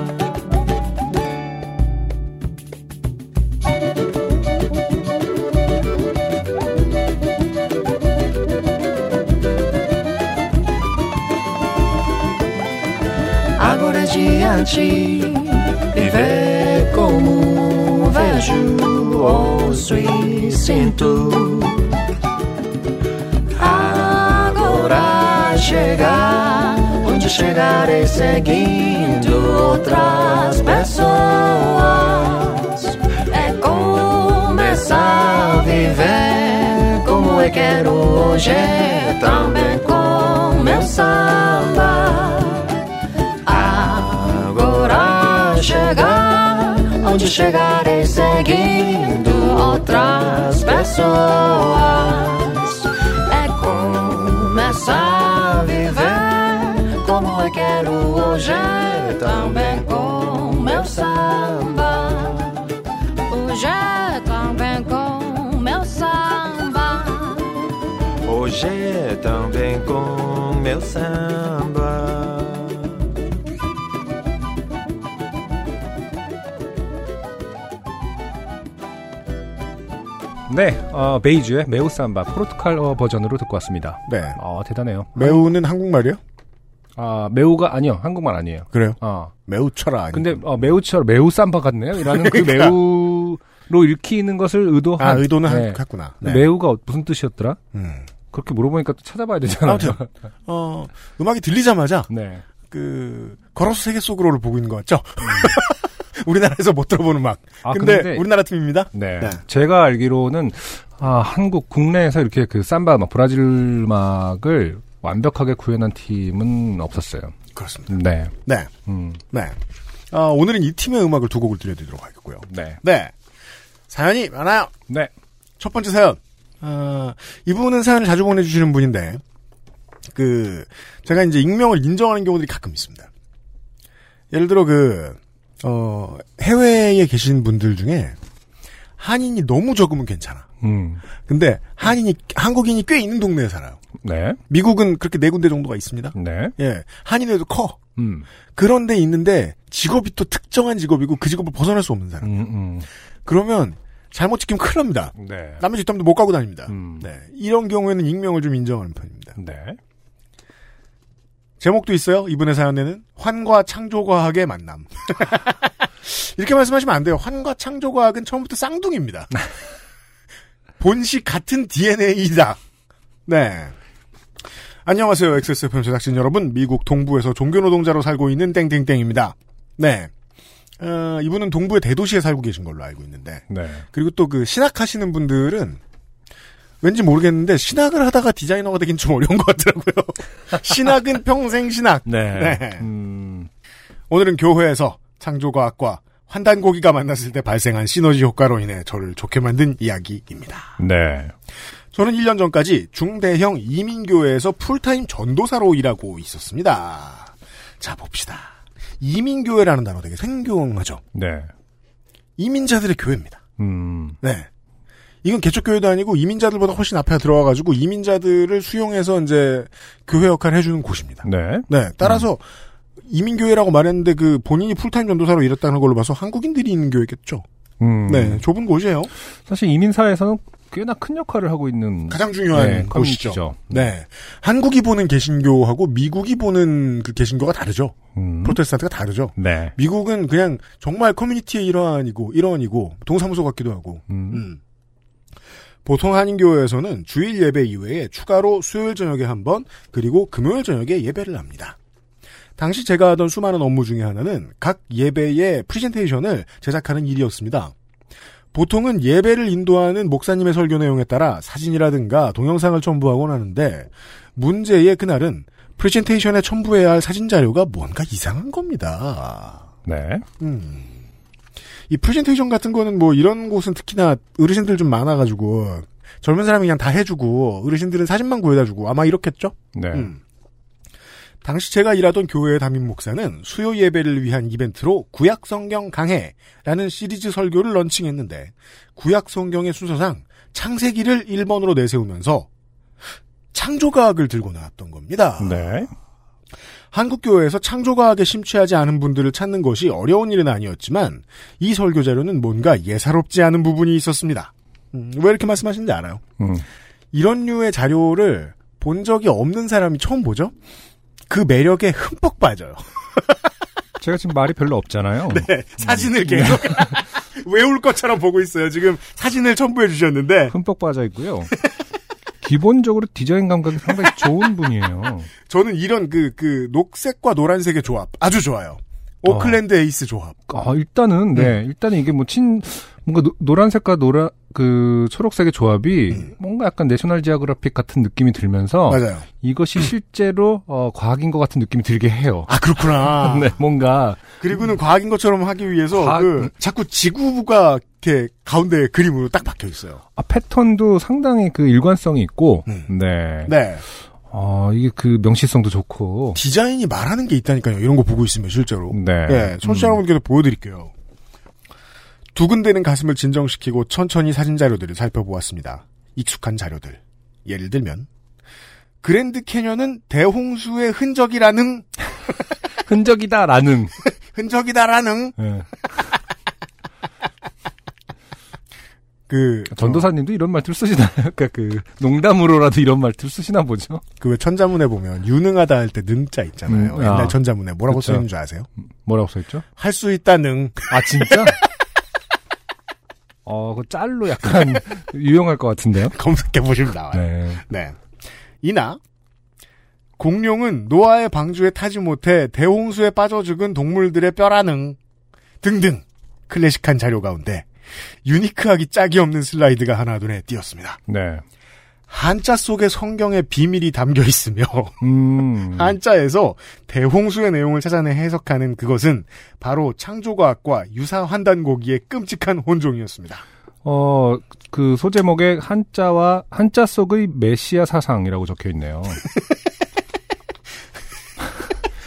Adiante, viver como vejo, ouço e sinto. Agora chegar onde chegarei seguindo outras pessoas. É começar a viver como eu quero hoje, também com meu samba. Agora chegar onde chegarei seguindo outras pessoas. É começar a viver como eu quero hoje, também com meu samba. Hoje também com meu samba. Hoje também com meu samba. 네. 어, 베이주의 매우 삼바 포르투갈 어 버전으로 듣고 왔습니다. 네. 어, 대단해요. 매우는 한국말이요? 아, 매우가 아니요. 한국말 아니에요. 그래요? 어. 매우 쳐라. 아니. 근데 어, 매우처럼 매우 삼바 같네요. 라는 그 그러니까. 매우로 읽히는 것을 의도한 아, 의도는 네. 한- 했구나. 네. 매우가 무슨 뜻이었더라? 음. 그렇게 물어보니까 또 찾아봐야 되잖아요. 아무튼, 어, 음악이 들리자마자, 네. 그, 걸어서 세계 속으로를 보고 있는 것 같죠? 우리나라에서 못 들어본 음악. 아, 근데, 근데- 우리나라 팀입니다? 네. 네. 제가 알기로는 아, 한국 국내에서 이렇게 그 삼바 막 브라질 음악을 완벽하게 구현한 팀은 없었어요. 그렇습니다. 네. 네. 음. 네. 어, 오늘은 이 팀의 음악을 두 곡을 들려드리도록 하겠고요. 네. 네. 사연이 많아요. 네. 첫 번째 사연. 아, 이분은 사연을 자주 보내주시는 분인데, 그, 제가 이제 익명을 인정하는 경우들이 가끔 있습니다. 예를 들어 그, 어, 해외에 계신 분들 중에 한인이 너무 적으면 괜찮아. 음. 근데 한인이, 한국인이 꽤 있는 동네에 살아요. 네. 미국은 그렇게 네 군데 정도가 있습니다. 네. 예. 한인에도 커. 음. 그런데 있는데 직업이 또 특정한 직업이고 그 직업을 벗어날 수 없는 사람. 음, 음. 그러면 잘못 지키면 큰일 납니다. 네. 남의 뒷담도 못 가고 다닙니다. 음. 네. 이런 경우에는 익명을 좀 인정하는 편입니다. 네. 제목도 있어요. 이분의 사연에는 환과 창조과학의 만남. 이렇게 말씀하시면 안 돼요. 환과 창조과학은 처음부터 쌍둥이입니다. 본식 같은 DNA이다. 네. 안녕하세요. XSFM 제작진 여러분. 미국 동부에서 종교노동자로 살고 있는 땡땡땡입니다. 네. 어, 이분은 동부의 대도시에 살고 계신 걸로 알고 있는데. 네. 그리고 또 그 신학하시는 분들은 왠지 모르겠는데 신학을 하다가 디자이너가 되긴 좀 어려운 것 같더라고요. 신학은 평생 신학. 네. 네. 음. 오늘은 교회에서 창조과학과 환단고기가 만났을 때 발생한 시너지 효과로 인해 저를 좋게 만든 이야기입니다. 네. 저는 1년 전까지 중대형 이민교회에서 풀타임 전도사로 일하고 있었습니다. 자, 봅시다. 이민교회라는 단어 되게 생경하죠? 네. 이민자들의 교회입니다. 음. 네. 이건 개척교회도 아니고 이민자들보다 훨씬 앞에 들어와가지고 이민자들을 수용해서 이제 교회 역할을 해주는 곳입니다. 네. 네. 따라서 이민교회라고 말했는데 그 본인이 풀타임 전도사로 일했다는 걸로 봐서 한국인들이 있는 교회겠죠. 음. 네. 좁은 곳이에요. 사실 이민사에서는 꽤나 큰 역할을 하고 있는 가장 중요한 네, 곳이죠. 커뮤니티죠. 네. 한국이 보는 개신교하고 미국이 보는 그 개신교가 다르죠. 음. 프로테스탄트가 다르죠. 네. 미국은 그냥 정말 커뮤니티의 일환이고 일원이고 동사무소 같기도 하고. 음. 음. 보통 한인교회에서는 주일 예배 이외에 추가로 수요일 저녁에 한 번, 그리고 금요일 저녁에 예배를 합니다. 당시 제가 하던 수많은 업무 중에 하나는 각 예배의 프리젠테이션을 제작하는 일이었습니다. 보통은 예배를 인도하는 목사님의 설교 내용에 따라 사진이라든가 동영상을 첨부하곤 하는데 문제의 그날은 프레젠테이션에 첨부해야 할 사진 자료가 뭔가 이상한 겁니다. 네. 음. 이 프레젠테이션 같은 거는 뭐 이런 곳은 특히나 어르신들 좀 많아가지고 젊은 사람이 그냥 다 해주고 어르신들은 사진만 구해다주고 아마 이렇겠죠? 네. 음. 당시 제가 일하던 교회의 담임 목사는 수요 예배를 위한 이벤트로 구약 성경 강해라는 시리즈 설교를 런칭했는데 구약 성경의 순서상 창세기를 1번으로 내세우면서 창조과학을 들고 나왔던 겁니다. 네. 한국 교회에서 창조과학에 심취하지 않은 분들을 찾는 것이 어려운 일은 아니었지만 이 설교 자료는 뭔가 예사롭지 않은 부분이 있었습니다. 음, 왜 이렇게 말씀하시는지 알아요? 음. 이런 류의 자료를 본 적이 없는 사람이 처음 보죠? 그 매력에 흠뻑 빠져요. 제가 지금 말이 별로 없잖아요. 네, 사진을 계속 외울 것처럼 보고 있어요. 지금 사진을 첨부해 주셨는데 흠뻑 빠져 있고요. 기본적으로 디자인 감각이 상당히 좋은 분이에요. 저는 이런 그, 그, 녹색과 노란색의 조합 아주 좋아요. 오클랜드 에이스 조합. 아, 일단은, 네. 일단은 이게 뭐 친, 뭔가 노, 노란색과 노라, 그, 초록색의 조합이 뭔가 약간 내셔널 지오그래픽 같은 느낌이 들면서 맞아요. 이것이 실제로, 어, 과학인 것 같은 느낌이 들게 해요. 아, 그렇구나. 네, 뭔가. 그리고는 과학인 것처럼 하기 위해서 과학- 그 자꾸 지구가 이렇게 가운데 그림으로 딱 박혀 있어요. 아, 패턴도 상당히 그 일관성이 있고, 음. 네. 네. 어, 이게 그 명시성도 좋고, 디자인이 말하는 게 있다니까요. 이런 거 보고 있으면 실제로. 네. 네, 청취자 음. 여러분께도 보여드릴게요. 두근대는 가슴을 진정시키고 천천히 사진 자료들을 살펴보았습니다. 익숙한 자료들. 예를 들면 그랜드 캐년은 대홍수의 흔적이라는 흔적이다라는, 흔적이다라는 네. 그 전도사님도 이런 말투를 쓰시나요? 그러니까 그, 농담으로라도 이런 말투를 쓰시나 보죠? 그 왜 천자문에 보면 유능하다 할 때 능자 있잖아요. 음, 옛날 아. 천자문에 뭐라고 그쵸. 쓰이는 줄 아세요? 뭐라고 써 있죠? 할 수 있다 능. 아, 진짜? 어, 그 짤로 약간 유용할 것 같은데요? 검색해 보시면 나와요. 네. 네. 이나 공룡은 노아의 방주에 타지 못해 대홍수에 빠져 죽은 동물들의 뼈라능 등등 클래식한 자료 가운데 유니크하기 짝이 없는 슬라이드가 하나 눈에 띄었습니다. 네. 한자 속에 성경의 비밀이 담겨 있으며 음. 한자에서 대홍수의 내용을 찾아내 해석하는 그것은 바로 창조과학과 유사 환단고기의 끔찍한 혼종이었습니다. 어, 그 소제목에 한자와 한자 속의 메시아 사상이라고 적혀 있네요.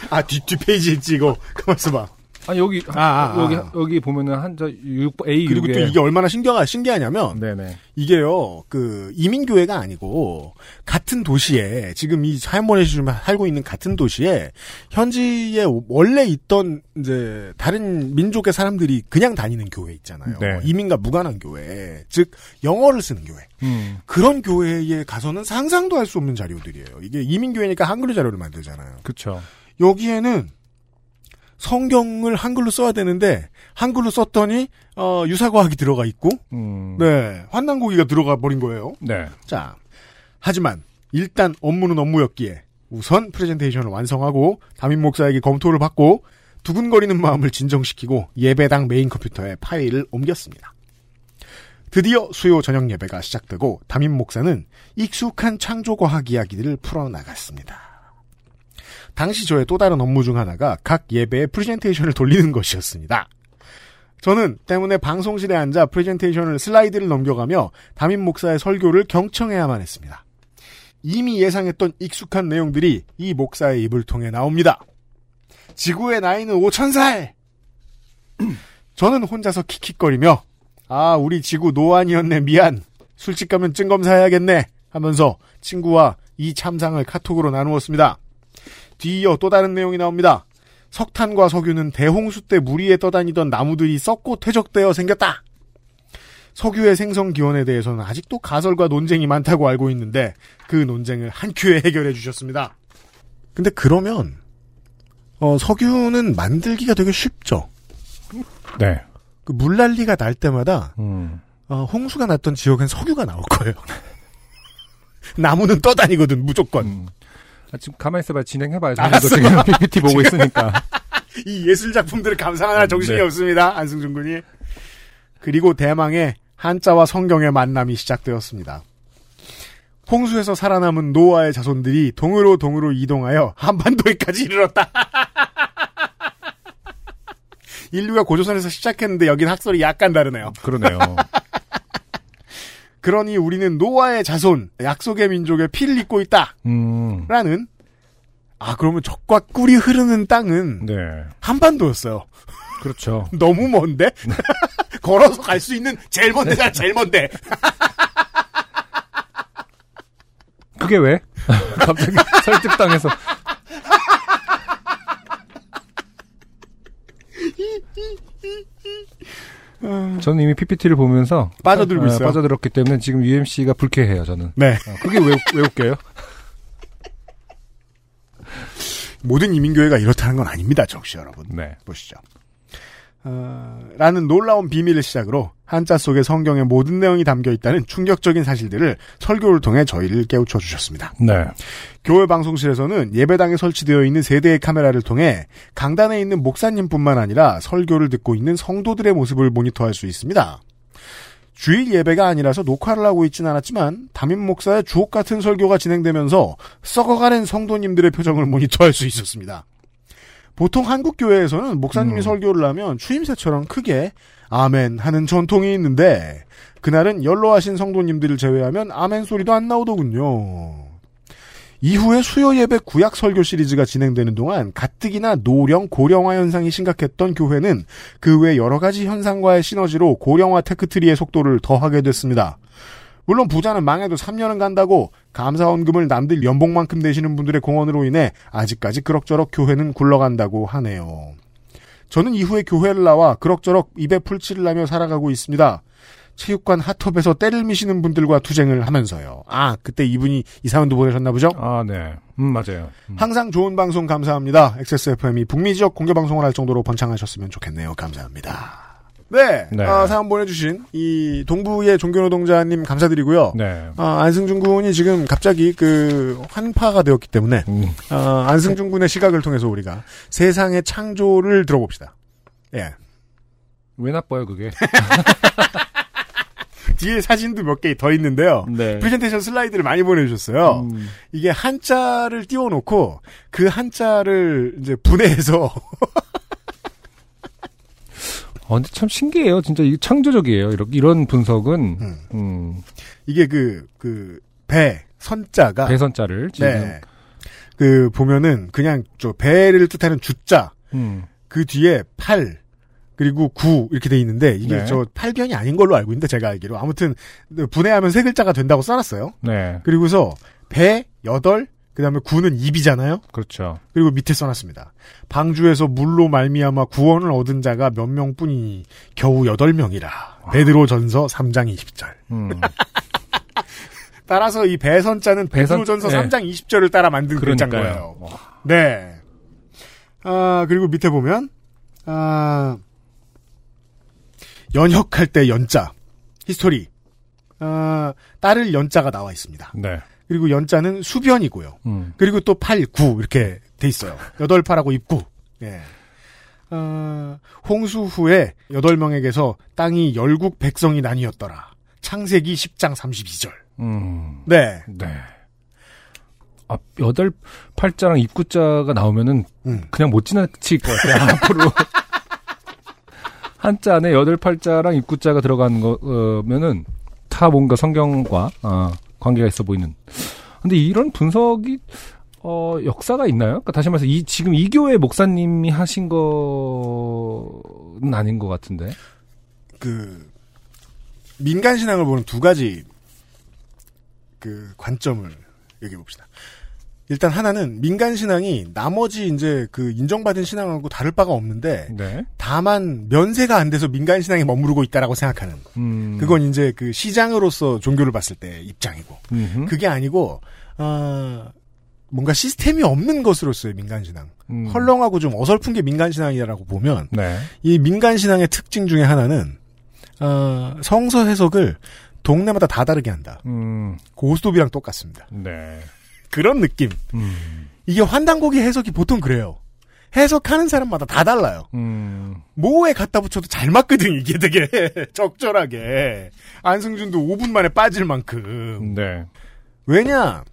아, 뒷, 뒷페이지에 있지, 이거. 가만있어 봐. 아 여기 아, 아, 아. 여기 여기 보면은 한자 6 A 그리고 또 이게 얼마나 신기하, 신기하냐면, 네네. 이게요, 그, 이민 교회가 아니고, 같은 도시에, 지금 이 사연 보내주시면 살고 있는 같은 도시에, 현지에 원래 있던, 이제, 다른 민족의 사람들이 그냥 다니는 교회 있잖아요. 네. 이민과 무관한 교회. 즉, 영어를 쓰는 교회. 음, 그런 교회에 가서는 상상도 할 수 없는 자료들이에요. 이게 이민 교회니까 한글로 자료를 만들잖아요. 그쵸. 여기에는 성경을 한글로 써야 되는데, 한글로 썼더니, 어, 유사과학이 들어가 있고, 음, 네, 환단고기가 들어가 버린 거예요. 네. 자, 하지만 일단 업무는 업무였기에 우선 프레젠테이션을 완성하고 담임 목사에게 검토를 받고 두근거리는 마음을 진정시키고 예배당 메인 컴퓨터에 파일을 옮겼습니다. 드디어 수요 저녁 예배가 시작되고 담임 목사는 익숙한 창조과학 이야기들을 풀어나갔습니다. 당시 저의 또 다른 업무 중 하나가 각 예배의 프레젠테이션을 돌리는 것이었습니다. 저는 때문에 방송실에 앉아 프레젠테이션을 슬라이드를 넘겨가며 담임 목사의 설교를 경청해야만 했습니다. 이미 예상했던 익숙한 내용들이 이 목사의 입을 통해 나옵니다. 지구의 나이는 5천살! 저는 혼자서 킥킥거리며 아 우리 지구 노안이었네 미안 술집 가면 증검사해야겠네 하면서 친구와 이 참상을 카톡으로 나누었습니다. 뒤이어 또 다른 내용이 나옵니다. 석탄과 석유는 대홍수 때 물 위에 떠다니던 나무들이 썩고 퇴적되어 생겼다. 석유의 생성 기원에 대해서는 아직도 가설과 논쟁이 많다고 알고 있는데 그 논쟁을 한 큐에 해결해 주셨습니다. 근데 그러면 어, 석유는 만들기가 되게 쉽죠. 네. 그 물난리가 날 때마다 음, 어, 홍수가 났던 지역엔 석유가 나올 거예요. 나무는 떠다니거든 무조건. 음. 아, 지금 가만히 있어봐. 진행해봐요. 이거 지금 PPT 보고 있으니까. 이 예술 작품들을 감상하느라 정신이 네. 없습니다. 안승준 군이. 그리고 대망의 한자와 성경의 만남이 시작되었습니다. 홍수에서 살아남은 노아의 자손들이 동으로 동으로 이동하여 한반도에까지 이르렀다. 인류가 고조선에서 시작했는데 여긴 학설이 약간 다르네요. 그러네요. 그러니 우리는 노아의 자손, 약속의 민족의 피를 잇고 있다. 음, 라는 아 그러면 적과 꿀이 흐르는 땅은 네. 한반도였어요. 그렇죠. 너무 먼데? 걸어서 갈 수 있는 제일 먼 데가 제일 먼데. 그게 왜? 갑자기 설득당해서. 저는 이미 PPT를 보면서 빠져들고 어, 있어요. 빠져들었기 때문에 지금 UMC가 불쾌해요. 저는. 네. 어, 그게 왜, 왜 웃겨요? 모든 이민교회가 이렇다는 건 아닙니다, 정씨 여러분. 네. 보시죠. 어, 라는 놀라운 비밀을 시작으로 한자 속에 성경의 모든 내용이 담겨 있다는 충격적인 사실들을 설교를 통해 저희를 깨우쳐 주셨습니다. 네. 교회 방송실에서는 예배당에 설치되어 있는 세 대의 카메라를 통해 강단에 있는 목사님뿐만 아니라 설교를 듣고 있는 성도들의 모습을 모니터할 수 있습니다. 주일 예배가 아니라서 녹화를 하고 있진 않았지만 담임 목사의 주옥 같은 설교가 진행되면서 썩어가는 성도님들의 표정을 모니터할 수 있었습니다. 보통 한국 교회에서는 목사님이 음. 설교를 하면 추임새처럼 크게 아멘 하는 전통이 있는데 그날은 연로하신 성도님들을 제외하면 아멘 소리도 안 나오더군요. 이후에 수요 예배 구약 설교 시리즈가 진행되는 동안 가뜩이나 노령 고령화 현상이 심각했던 교회는 그 외 여러 가지 현상과의 시너지로 고령화 테크트리의 속도를 더하게 됐습니다. 물론 부자는 망해도 3년은 간다고 감사원금을 남들 연봉만큼 내시는 분들의 공헌으로 인해 아직까지 그럭저럭 교회는 굴러간다고 하네요. 저는 이후에 교회를 나와 그럭저럭 입에 풀칠을 하며 살아가고 있습니다. 체육관 핫톱에서 때를 미시는 분들과 투쟁을 하면서요. 아, 그때 이분이 이 사연도 보내셨나 보죠? 아, 네. 음, 맞아요. 음. 항상 좋은 방송 감사합니다. XSFM이 북미 지역 공개 방송을 할 정도로 번창하셨으면 좋겠네요. 감사합니다. 네, 네. 아, 사연 보내주신 이 동부의 종교노동자님 감사드리고요. 네. 아, 안승준 군이 지금 갑자기 그 환파가 되었기 때문에 음, 아, 안승준 군의 시각을 통해서 우리가 세상의 창조를 들어봅시다. 예. 왜 나빠요, 그게? 뒤에 사진도 몇 개 더 있는데요. 네. 프레젠테이션 슬라이드를 많이 보내주셨어요. 음, 이게 한자를 띄워놓고 그 한자를 이제 분해해서 어, 근데 참 신기해요. 진짜 이게 창조적이에요. 이렇게 이런 분석은 음. 음, 이게 그, 그, 배, 선자가. 배선자를 지금 네. 그, 보면은, 그냥, 저, 배를 뜻하는 주자, 음, 그 뒤에 팔, 그리고 구, 이렇게 돼 있는데, 이게 네. 저 팔변이 아닌 걸로 알고 있는데, 제가 알기로. 아무튼, 분해하면 세 글자가 된다고 써놨어요. 네, 그리고서, 배, 여덟, 그 다음에 구는 입이잖아요? 그렇죠. 그리고 밑에 써놨습니다. 방주에서 물로 말미암아 구원을 얻은 자가 몇 명뿐이니 겨우 여덟 명이라. 베드로 전서 3장 20절. 음, 따라서 이 배선자는 배선- 베드로 전서 네. 3장 20절을 따라 만든 글자인. 거예요. 와, 네. 아, 그리고 밑에 보면, 아, 연혁할 때 연자, history, 아, 따를 연자가 나와 있습니다. 네, 그리고 연자는 수변이고요. 음, 그리고 또 8, 9 이렇게 돼 있어요. 8, 8하고 입구. 예. 어, 홍수 후에 8명에게서 땅이 열국 백성이 나뉘었더라. 창세기 10장 32절. 음, 네. 네. 아, 여덟 팔자랑 입구자가 나오면은 음. 그냥 못 지나칠 것 같아요. 앞으로 한자 안에 여덟 팔자랑 입구자가 들어간 거면은 다 뭔가 성경과 어, 관계가 있어 보이는. 근데 이런 분석이 어, 역사가 있나요? 그러니까 다시 말해서 이 지금 이 교회 목사님이 하신 거는 아닌 것 같은데. 그, 민간 신앙을 보는 두 가지, 그, 관점을 얘기해 봅시다. 일단 하나는 민간 신앙이 나머지 이제 그 인정받은 신앙하고 다를 바가 없는데, 네. 다만 면세가 안 돼서 민간 신앙에 머무르고 있다라고 생각하는. 음. 그건 이제 그 시장으로서 종교를 봤을 때 입장이고. 음흠. 그게 아니고, 어, 뭔가 시스템이 없는 것으로서의 민간 신앙. 음. 헐렁하고 좀 어설픈 게 민간 신앙이라고 보면, 네. 이 민간 신앙의 특징 중에 하나는, 어, 성서 해석을 동네마다 다 다르게 한다. 음. 고스톱이랑 똑같습니다. 네. 그런 느낌. 음. 이게 환단고기 해석이 보통 그래요. 해석하는 사람마다 다 달라요. 음. 뭐에 갖다 붙여도 잘 맞거든, 이게 되게. 적절하게. 안승준도 5분 만에 빠질 만큼. 네. 왜냐,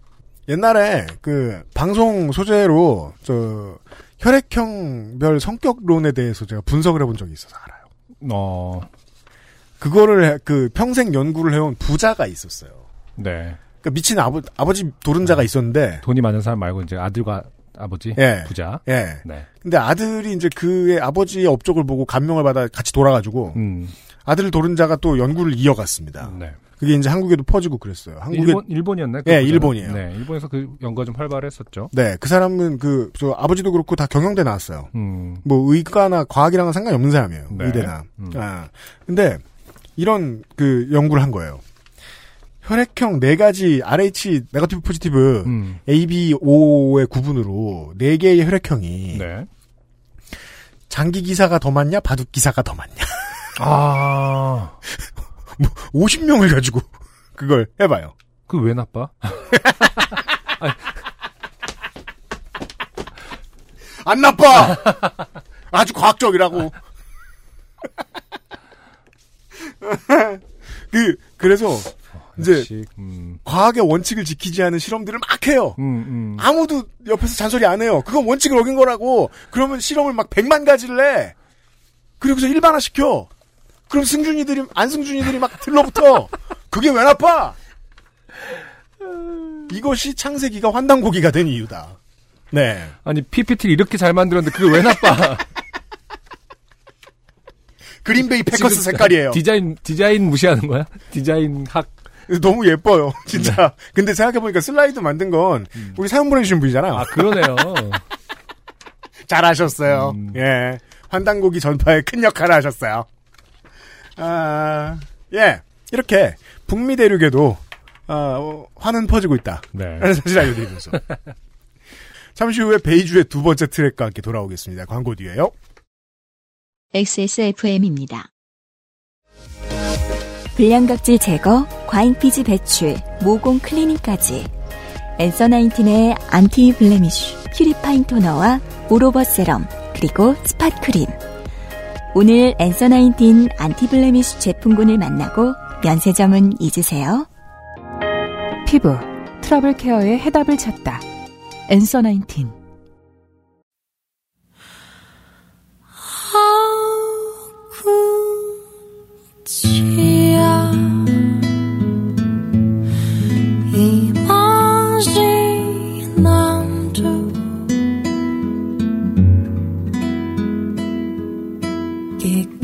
옛날에 그 방송 소재로 저 혈액형별 성격론에 대해서 제가 분석을 해본 적이 있어서 알아요. 어. 그거를 해- 그 평생 연구를 해온 부자가 있었어요. 네. 그러니까 미친 아버, 아버지 도른자가 있었는데, 돈이 많은 사람 말고 이제 아들과 아버지 예. 부자. 예. 네. 근데 아들이 이제 그의 아버지의 업적을 보고 감명을 받아 같이 돌아가지고, 음. 아들 도른자가 또 연구를 이어갔습니다. 네. 그게 이제 한국에도 퍼지고 그랬어요. 한국에 일본 일본이었나요? 그 예, 부자는? 일본이에요. 네, 일본에서 그 연구가 좀 활발했었죠. 네, 그 사람은 그, 저 아버지도 그렇고 다 경영대 나왔어요. 음. 뭐 의과나 과학이랑은 상관이 없는 사람이에요. 네. 의대나. 음. 아. 근데 이런 그 연구를 한 거예요. 혈액형 네 가지 RH negative positive 음. A, B, O의 구분으로 네 개의 혈액형이 네. 장기 기사가 더 많냐, 바둑 기사가 더 많냐. 아. 50명을 가지고 그걸 해봐요. 그 왜 나빠? 안 나빠. 아주 과학적이라고. 그 그래서 이제 음. 과학의 원칙을 지키지 않은 실험들을 막 해요. 음, 음. 아무도 옆에서 잔소리 안 해요. 그건 원칙을 어긴 거라고. 그러면 실험을 막 100만 가지를 해. 그리고서 일반화 시켜. 그럼 승준이들이, 안승준이들이 막 들러붙어. 그게 왜 나빠? 이것이 창세기가 환단고기가 된 이유다. 네. 아니 PPT를 이렇게 잘 만들었는데 그게 왜 나빠? 그린베이 패커스 색깔이에요. 디자인 디자인 무시하는 거야? 디자인 학. 너무 예뻐요. 진짜. 근데 생각해보니까 슬라이드 만든 건 우리 사연 보내주신 분이잖아요. 아 그러네요. 잘하셨어요. 음. 예. 환단고기 전파에 큰 역할을 하셨어요. 아, 예. 이렇게 북미 대륙에도 어, 환은 퍼지고 있다. 네. 라는 사실 알려드리면서. 잠시 후에 베이주의 두 번째 트랙과 함께 돌아오겠습니다. 광고 뒤에요. XSFM입니다. 불량각질 제거, 과잉피지 배출, 모공 클리닝까지 Answer Nineteen의 anti blemish, 퓨리파인 토너와 all over serum, 그리고 spot 크림. 오늘 Answer Nineteen anti blemish 제품군을 만나고 면세점은 잊으세요. 피부 트러블 케어의 해답을 찾다. Answer Nineteen. How could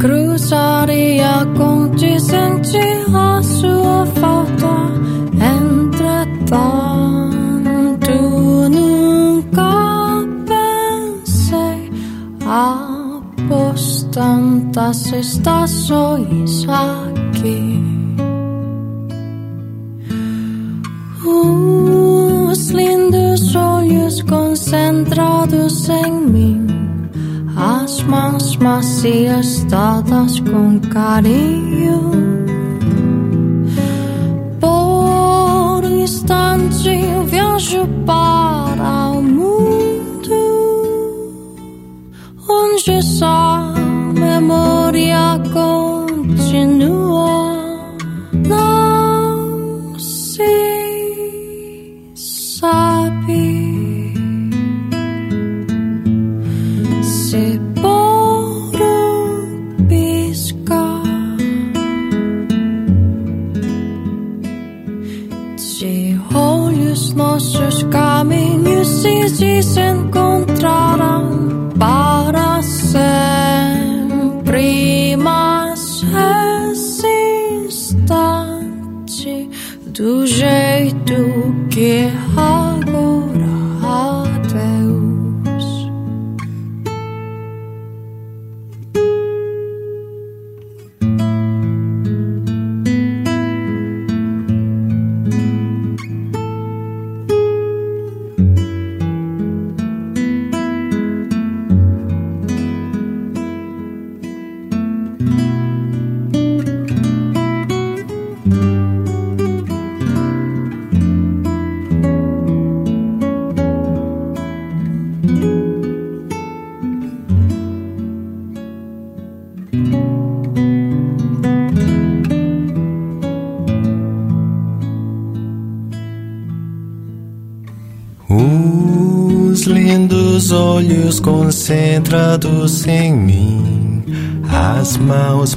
Cruzaria condizente a sua falta. Entretanto, nunca pensei após tantas isso aqui. Os lindos olhos concentrados em mim as mãos macias dadas com carinho. Por instante viajo para o mundo onde essa memória continua.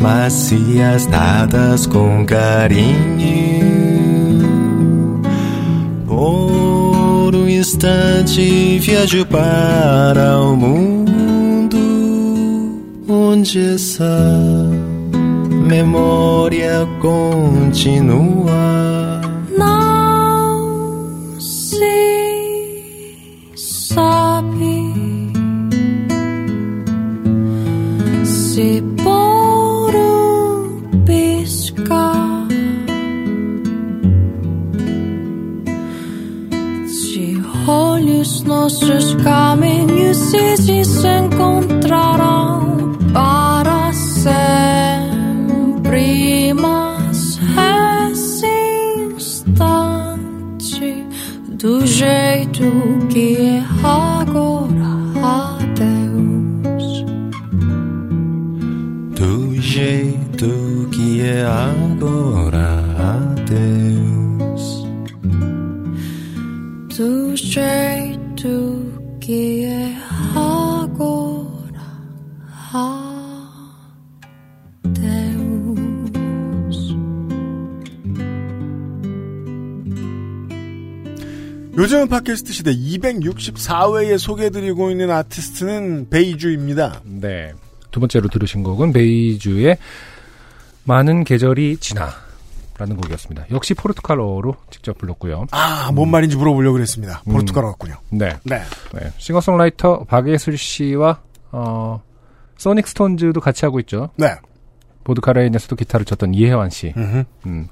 Macias dadas com carinho. Por um instante viajo para o mundo onde essa memória continua. É agora, adeus. Do jeito que é agora adeus. 요즘은 팟캐스트 시대 264회에 소개해드리고 있는 아티스트는 베이주입니다. 네. 두 번째로 들으신 곡은 베이주의 많은 계절이 지나 라는 곡이었습니다. 역시 포르투갈어로 직접 불렀고요. 아, 뭔 말인지 물어보려고 그랬습니다. 포르투갈어 같군요. 네. 네. 네. 싱어송라이터 박예슬 씨와 어 소닉 스톤즈도 같이 하고 있죠. 네. 보드카레인에서도 기타를 쳤던 이혜환 씨. 음흠. 음,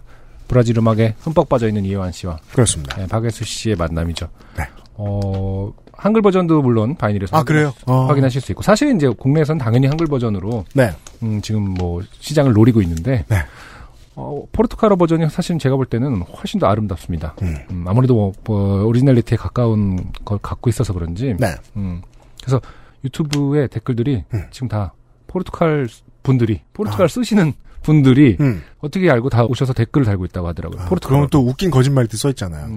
브라질 음악에 흠뻑 빠져 있는 이혜환 씨와 그렇습니다. 네, 박예슬 씨의 만남이죠. 네. 어, 한글 버전도 물론 vinyl에서 아, 그래요? 어. 확인하실 수 있고 사실 이제 국내에서는 당연히 한글 버전으로 네. 음, 지금 뭐 시장을 노리고 있는데 네. 어, 포르투갈어 버전이 사실 제가 볼 때는 훨씬 더 아름답습니다. 음. 음, 아무래도 뭐, 뭐 originality에 가까운 걸 갖고 있어서 그런지 네. 음, 그래서 유튜브에 댓글들이 지금 다 포르투갈 분들이 포르투갈 쓰시는 분들이 음. 어떻게 알고 다 오셔서 댓글을 달고 있다고 하더라고요. 아, 포르투갈 그러면 또 웃긴 거짓말도 써 있잖아요.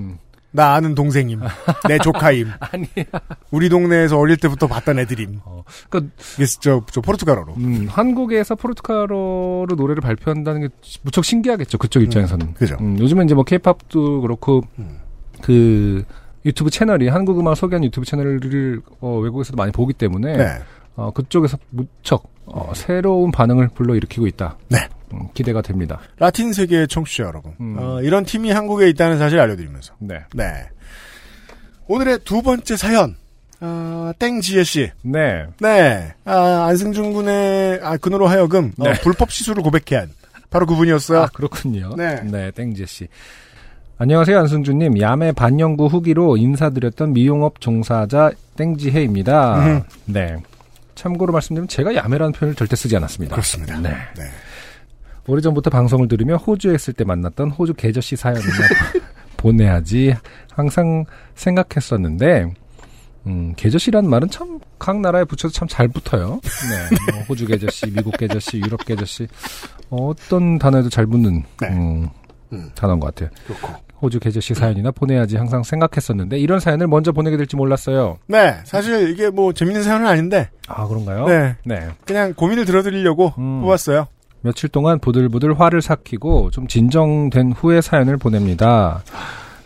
음. 나 아는 동생임. 내 조카임. 아니야. 우리 동네에서 어릴 때부터 봤던 애들임. 어, 그러니까 이게 저, 저 포르투갈어로. 음, 한국에서 포르투갈어로 노래를 발표한다는 게 무척 신기하겠죠. 그쪽 입장에서는. 그죠. 음, 요즘은 이제 뭐 케이팝도 그렇고 음. 그 유튜브 채널이 한국 음악 소개하는 유튜브 채널을 어, 외국에서도 많이 보기 때문에 네. 어, 그쪽에서 무척 어, 새로운 반응을 불러일으키고 있다. 네. 음, 기대가 됩니다. 라틴 세계의 청취자 여러분. 음. 어, 이런 팀이 한국에 있다는 사실 알려드리면서. 네. 네. 오늘의 두 번째 사연. 아, 땡지혜 씨. 네. 네. 아, 안승준 군의 아, 그노로 하여금 어, 네. 불법 시술을 고백해 한 바로 그분이었어요. 아, 그렇군요. 네. 네, 땡지 씨. 안녕하세요, 안승준님. 야매 반영구 후기로 인사드렸던 미용업 종사자 땡지혜입니다. 음. 네. 참고로 말씀드리면 제가 야매라는 표현을 절대 쓰지 않았습니다. 그렇습니다. 네. 네. 오래전부터 방송을 들으며 호주에 있을 때 만났던 호주 계저씨 사연이나 보내야지 항상 생각했었는데, 음, 계저씨라는 말은 참, 각 나라에 붙여서 참 잘 붙어요. 네. 뭐 호주 계저씨, 미국 계저씨, 유럽 계저씨, 어떤 단어에도 잘 붙는, 네. 음, 음. 단어인 것 같아요. 그렇고. 호주 계저씨 사연이나 보내야지 항상 생각했었는데, 이런 사연을 먼저 보내게 될지 몰랐어요. 네. 사실 이게 뭐 재밌는 사연은 아닌데 아, 그런가요? 네. 네. 그냥 고민을 들어드리려고 음. 뽑았어요. 며칠 동안 부들부들 화를 삭히고 좀 진정된 후에 사연을 보냅니다.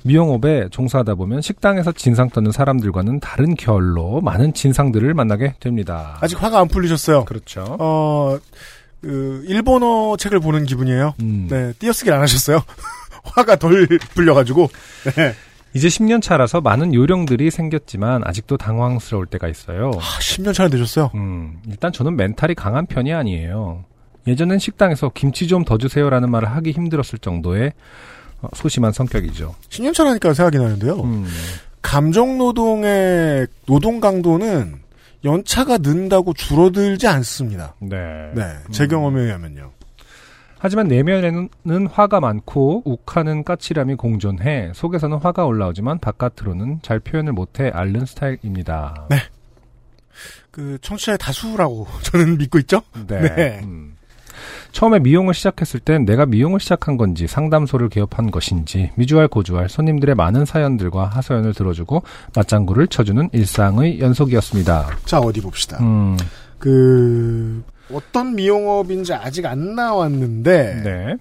미용업에 종사하다 보면 식당에서 진상 떠는 사람들과는 다른 결로 많은 진상들을 만나게 됩니다. 아직 화가 안 풀리셨어요. 그렇죠. 어, 그 일본어 책을 보는 기분이에요. 음. 네. 띄어쓰기를 안 하셨어요. 화가 덜 풀려가지고. 네. 이제 10년 차라서 많은 요령들이 생겼지만 아직도 당황스러울 때가 있어요. 아, 10년 차나 되셨어요. 음, 일단 저는 멘탈이 강한 편이 아니에요. 예전엔 식당에서 김치 좀 더 주세요라는 말을 하기 힘들었을 정도의 어, 소심한 성격이죠. 10년 차라니까 생각이 나는데요. 음, 감정 노동의 노동 강도는 연차가 는다고 줄어들지 않습니다. 네. 네, 제 경험에 의하면요. 하지만 내면에는 화가 많고 욱하는 까칠함이 공존해 속에서는 화가 올라오지만 바깥으로는 잘 표현을 못해 앓는 스타일입니다. 그 청취자의 다수라고 저는 믿고 있죠. 네. 네. 음. 처음에 미용을 시작했을 땐 내가 미용을 시작한 건지 상담소를 개업한 것인지 미주알 고주알 손님들의 많은 사연들과 하소연을 들어주고 맞장구를 쳐주는 일상의 연속이었습니다. 자 어디 봅시다. 음, 그 어떤 미용업인지 아직 안 나왔는데 네.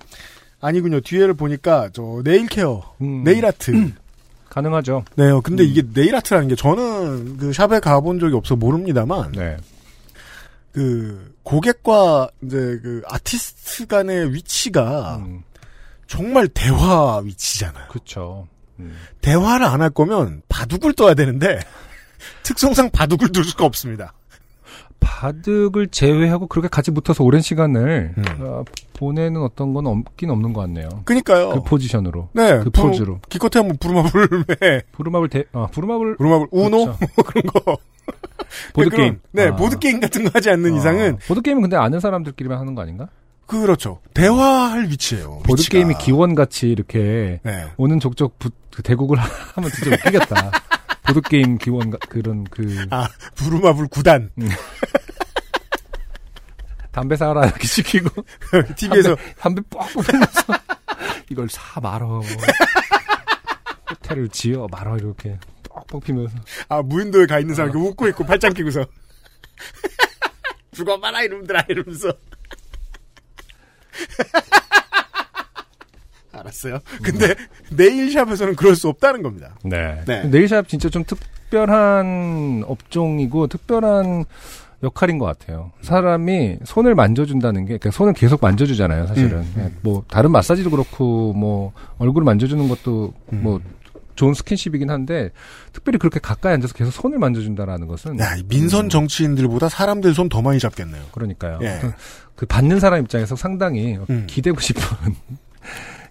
아니군요. 뒤에를 보니까 저 네일 케어, 음, 네일 아트. 가능하죠. 네요. 근데 이게 네일 아트라는 게 저는 그 샵에 가본 적이 없어 모릅니다만 네. 그 고객과 이제 그 아티스트 간의 위치가 음, 정말 대화 위치잖아요. 그쵸. 음. 대화를 안 할 거면 바둑을 떠야 되는데 특성상 바둑을 둘 수가 없습니다. 바둑을 제외하고 그렇게 같이 붙어서 오랜 시간을 음. 어, 보내는 어떤 건 없긴 없는 것 같네요. 그니까요. 그 포지션으로. 네, 그 부르- 포즈로. 기껏해야 뭐 부루마블에 부루마블 대, 아, 부루마블. 부루마블 우노 그렇죠. 뭐 그런 거. 보드 게임. 그런, 네, 아. 보드 게임 같은 거 하지 않는 이상은 보드 게임은 근데 아는 사람들끼리만 하는 거 아닌가? 그렇죠. 대화할 위치예요. 보드 게임이 위치가. 기원 같이 이렇게 네. 오는 족족 부- 그 대국을 하면 진짜 웃기겠다. 보드 게임 기원, 가- 그런 그, 아, 부루마블 구단. 담배 사라 이렇게 시키고. TV에서 담배, 담배 뻑뻑 피면서 이걸 사 말어. 호텔을 지어 말어 이렇게 뻑뻑 피면서. 아, 무인도에 가 있는 사람 이렇게 웃고 있고 팔짱 끼고서. 죽어봐라 이놈들아 이러면서. 알았어요. 근데 네일샵에서는 그럴 수 없다는 겁니다. 네. 네. 네일샵 진짜 좀 특별한 업종이고 특별한 역할인 것 같아요. 사람이 손을 만져준다는 게, 그러니까 손을 계속 만져주잖아요, 사실은. 음, 네, 뭐, 다른 마사지도 그렇고, 뭐, 얼굴을 만져주는 것도, 음. 뭐, 좋은 스킨십이긴 한데, 특별히 그렇게 가까이 앉아서 계속 손을 만져준다라는 것은. 야, 이 민선 정치인들보다 사람들 손 더 많이 잡겠네요. 그러니까요. 예. 그, 그 받는 사람 입장에서 상당히 음. 기대고 싶은,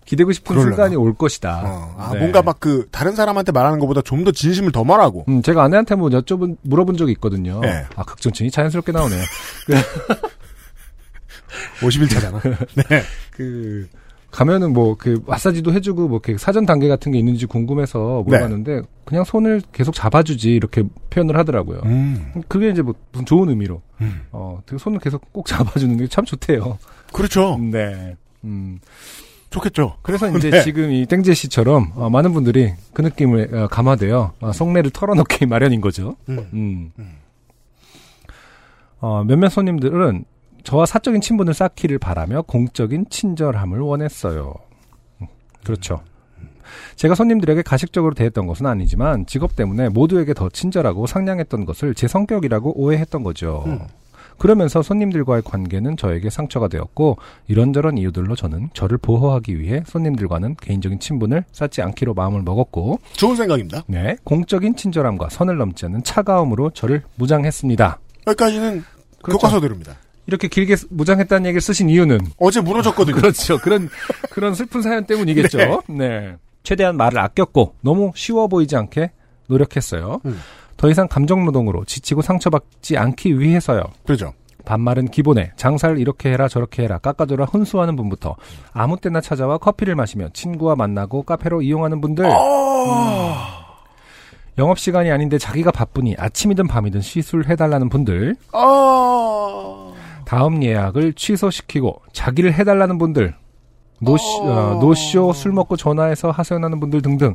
기대고 싶은 그러려나? 순간이 올 것이다. 어, 아, 네. 뭔가 막 그 다른 사람한테 말하는 것보다 좀 더 진심을 더 말하고. 음, 제가 아내한테 뭐 여쭤본, 물어본 적이 있거든요. 네. 아, 극존칭이 자연스럽게 나오네요. 50일차잖아. 네. 그, 가면은 뭐, 그, 마사지도 해주고, 뭐, 이렇게 사전 단계 같은 게 있는지 궁금해서 물어봤는데, 그냥 손을 계속 잡아주지, 이렇게 표현을 하더라고요. 음. 그게 이제 뭐, 무슨 좋은 의미로. 음. 어, 되게 손을 계속 꼭 잡아주는 게 참 좋대요. 그렇죠. 네. 음. 좋겠죠. 그래서 이제 네. 지금 이 땡제 씨처럼, 어, 많은 분들이 그 느낌을 어, 감화되어, 어, 속내를 털어놓기 마련인 거죠. 음. 음. 어, 몇몇 손님들은 저와 사적인 친분을 쌓기를 바라며 공적인 친절함을 원했어요. 음, 그렇죠. 제가 손님들에게 가식적으로 대했던 것은 아니지만 직업 때문에 모두에게 더 친절하고 상냥했던 것을 제 성격이라고 오해했던 거죠. 음. 그러면서 손님들과의 관계는 저에게 상처가 되었고 이런저런 이유들로 저는 저를 보호하기 위해 손님들과는 개인적인 친분을 쌓지 않기로 마음을 먹었고 좋은 생각입니다. 네, 공적인 친절함과 선을 넘지 않는 차가움으로 저를 무장했습니다. 여기까지는 그렇죠. 교과서대로입니다. 이렇게 길게 쓰- 무장했다는 얘기를 쓰신 이유는 어제 무너졌거든요. 그렇죠. 그런 그런 슬픈 사연 때문이겠죠. 네. 최대한 말을 아꼈고 너무 쉬워 보이지 않게 노력했어요. 음. 더 이상 감정 노동으로 지치고 상처받지 않기 위해서요. 그렇죠. 반말은 기본에 장사를 이렇게 해라 저렇게 해라 깎아줘라 훈수하는 분부터 아무 때나 찾아와 커피를 마시며 친구와 만나고 카페로 이용하는 분들 아. 영업 시간이 아닌데 자기가 바쁘니 아침이든 밤이든 시술해달라는 분들 아. 다음 예약을 취소시키고 자기를 해달라는 분들 노쇼, 어, 노쇼 술 먹고 전화해서 하소연하는 분들 등등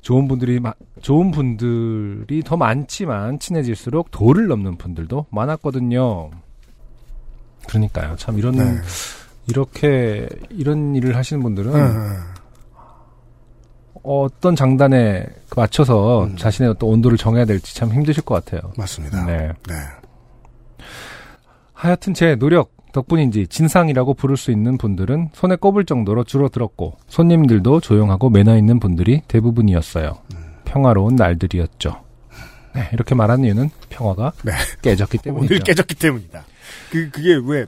좋은 분들이 마- 좋은 분들이 더 많지만 친해질수록 도를 넘는 분들도 많았거든요. 그러니까요. 참 이런 네. 이렇게 이런 일을 하시는 분들은 음. 어떤 장단에 그 맞춰서 음. 자신의 어떤 온도를 정해야 될지 참 힘드실 것 같아요. 맞습니다. 네. 네. 하여튼 제 노력 덕분인지 진상이라고 부를 수 있는 분들은 손에 꼽을 정도로 줄어들었고 손님들도 조용하고 매너 있는 분들이 대부분이었어요. 평화로운 날들이었죠. 네, 이렇게 말하는 이유는 평화가 네. 깨졌기 때문이죠. 오늘 깨졌기 때문이다. 그 그게 왜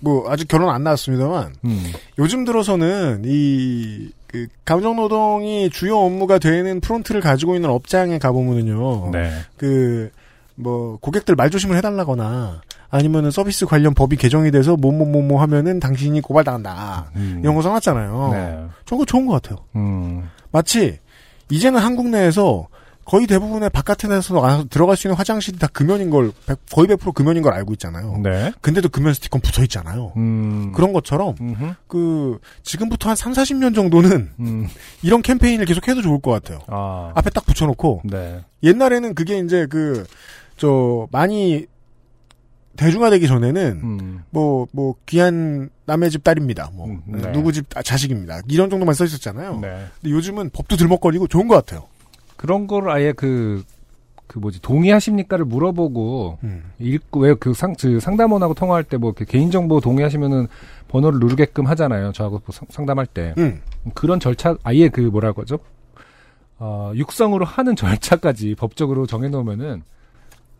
뭐 아직 결혼 안 나왔습니다만 음, 요즘 들어서는 이 그 감정 노동이 주요 업무가 되는 프론트를 가지고 있는 업장에 가보면은요. 네. 그뭐 고객들 말 조심을 해달라거나 아니면은 서비스 관련 법이 개정이 돼서 뭐뭐뭐뭐 하면은 당신이 고발당한다 음, 이런 거 써놨잖아요. 네. 저거 좋은 것 같아요. 음, 마치 이제는 한국 내에서 거의 대부분의 바깥에 가- 들어갈 수 있는 화장실이 다 금연인 걸 백- 거의 100% 금연인 걸 알고 있잖아요. 네. 근데도 금연 스티커 붙어 있잖아요. 음, 그런 것처럼 음흠, 그 지금부터 한 3, 40년 정도는 음, 이런 캠페인을 계속 해도 좋을 것 같아요. 아, 앞에 딱 붙여 놓고 네. 옛날에는 그게 이제 그 저 많이 대중화되기 전에는 음, 뭐뭐 귀한 남의 집 딸입니다. 뭐 음, 네. 누구 집 아, 자식입니다. 이런 정도만 써 있었잖아요. 네. 근데 요즘은 법도 들먹거리고 좋은 것 같아요. 그런 걸 아예 그, 그 뭐지, 동의하십니까를 물어보고, 음. 읽고, 왜그 상, 그 상담원하고 통화할 때 뭐 이렇게 개인정보 동의하시면은 번호를 누르게끔 하잖아요. 저하고 뭐 상- 상담할 때. 음. 그런 절차, 아예 그 뭐라 그러죠? 어, 육성으로 하는 절차까지 법적으로 정해놓으면은,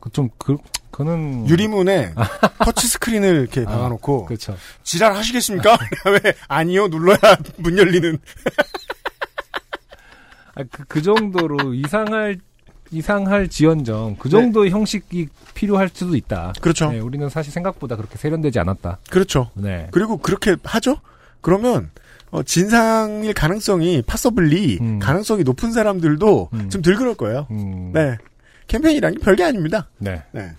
그 좀, 그, 그거는. 유리문에 터치 스크린을 이렇게 아, 박아놓고 그렇죠. 지랄 하시겠습니까? 왜 아니요 눌러야 문 열리는. 아, 그, 그 정도로 이상할, 이상할지언정, 그 정도의 형식이 필요할 수도 있다. 그렇죠. 네, 우리는 사실 생각보다 그렇게 세련되지 않았다. 그렇죠. 네. 그리고 그렇게 하죠? 그러면 어, 진상일 가능성이 possibly 음. 가능성이 높은 사람들도 음. 좀 덜 그럴 거예요. 음, 네. 캠페인이란 게 별게 아닙니다. 네. 네.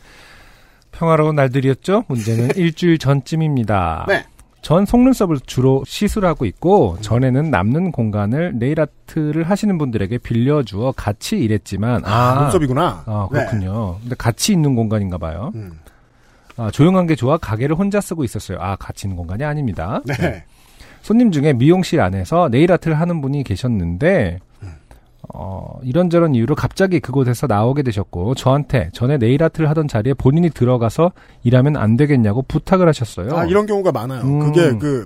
평화로운 날들이었죠. 문제는 일주일 전쯤입니다. 네. 전 속눈썹을 주로 시술하고 있고 전에는 남는 공간을 네일 아트를 하시는 분들에게 빌려주어 같이 일했지만 아, 눈썹이구나. 아, 그렇군요. 근데 같이 있는 공간인가 봐요. 네. 음. 아, 조용한 게 좋아 가게를 혼자 쓰고 있었어요. 아, 같이 있는 공간이 아닙니다. 네. 손님 중에 미용실 안에서 네일 아트를 하는 분이 계셨는데 어, 이런저런 이유로 갑자기 그곳에서 나오게 되셨고 저한테 전에 네일 아트를 하던 자리에 본인이 들어가서 일하면 안 되겠냐고 부탁을 하셨어요. 아, 이런 경우가 많아요. 음. 그게 그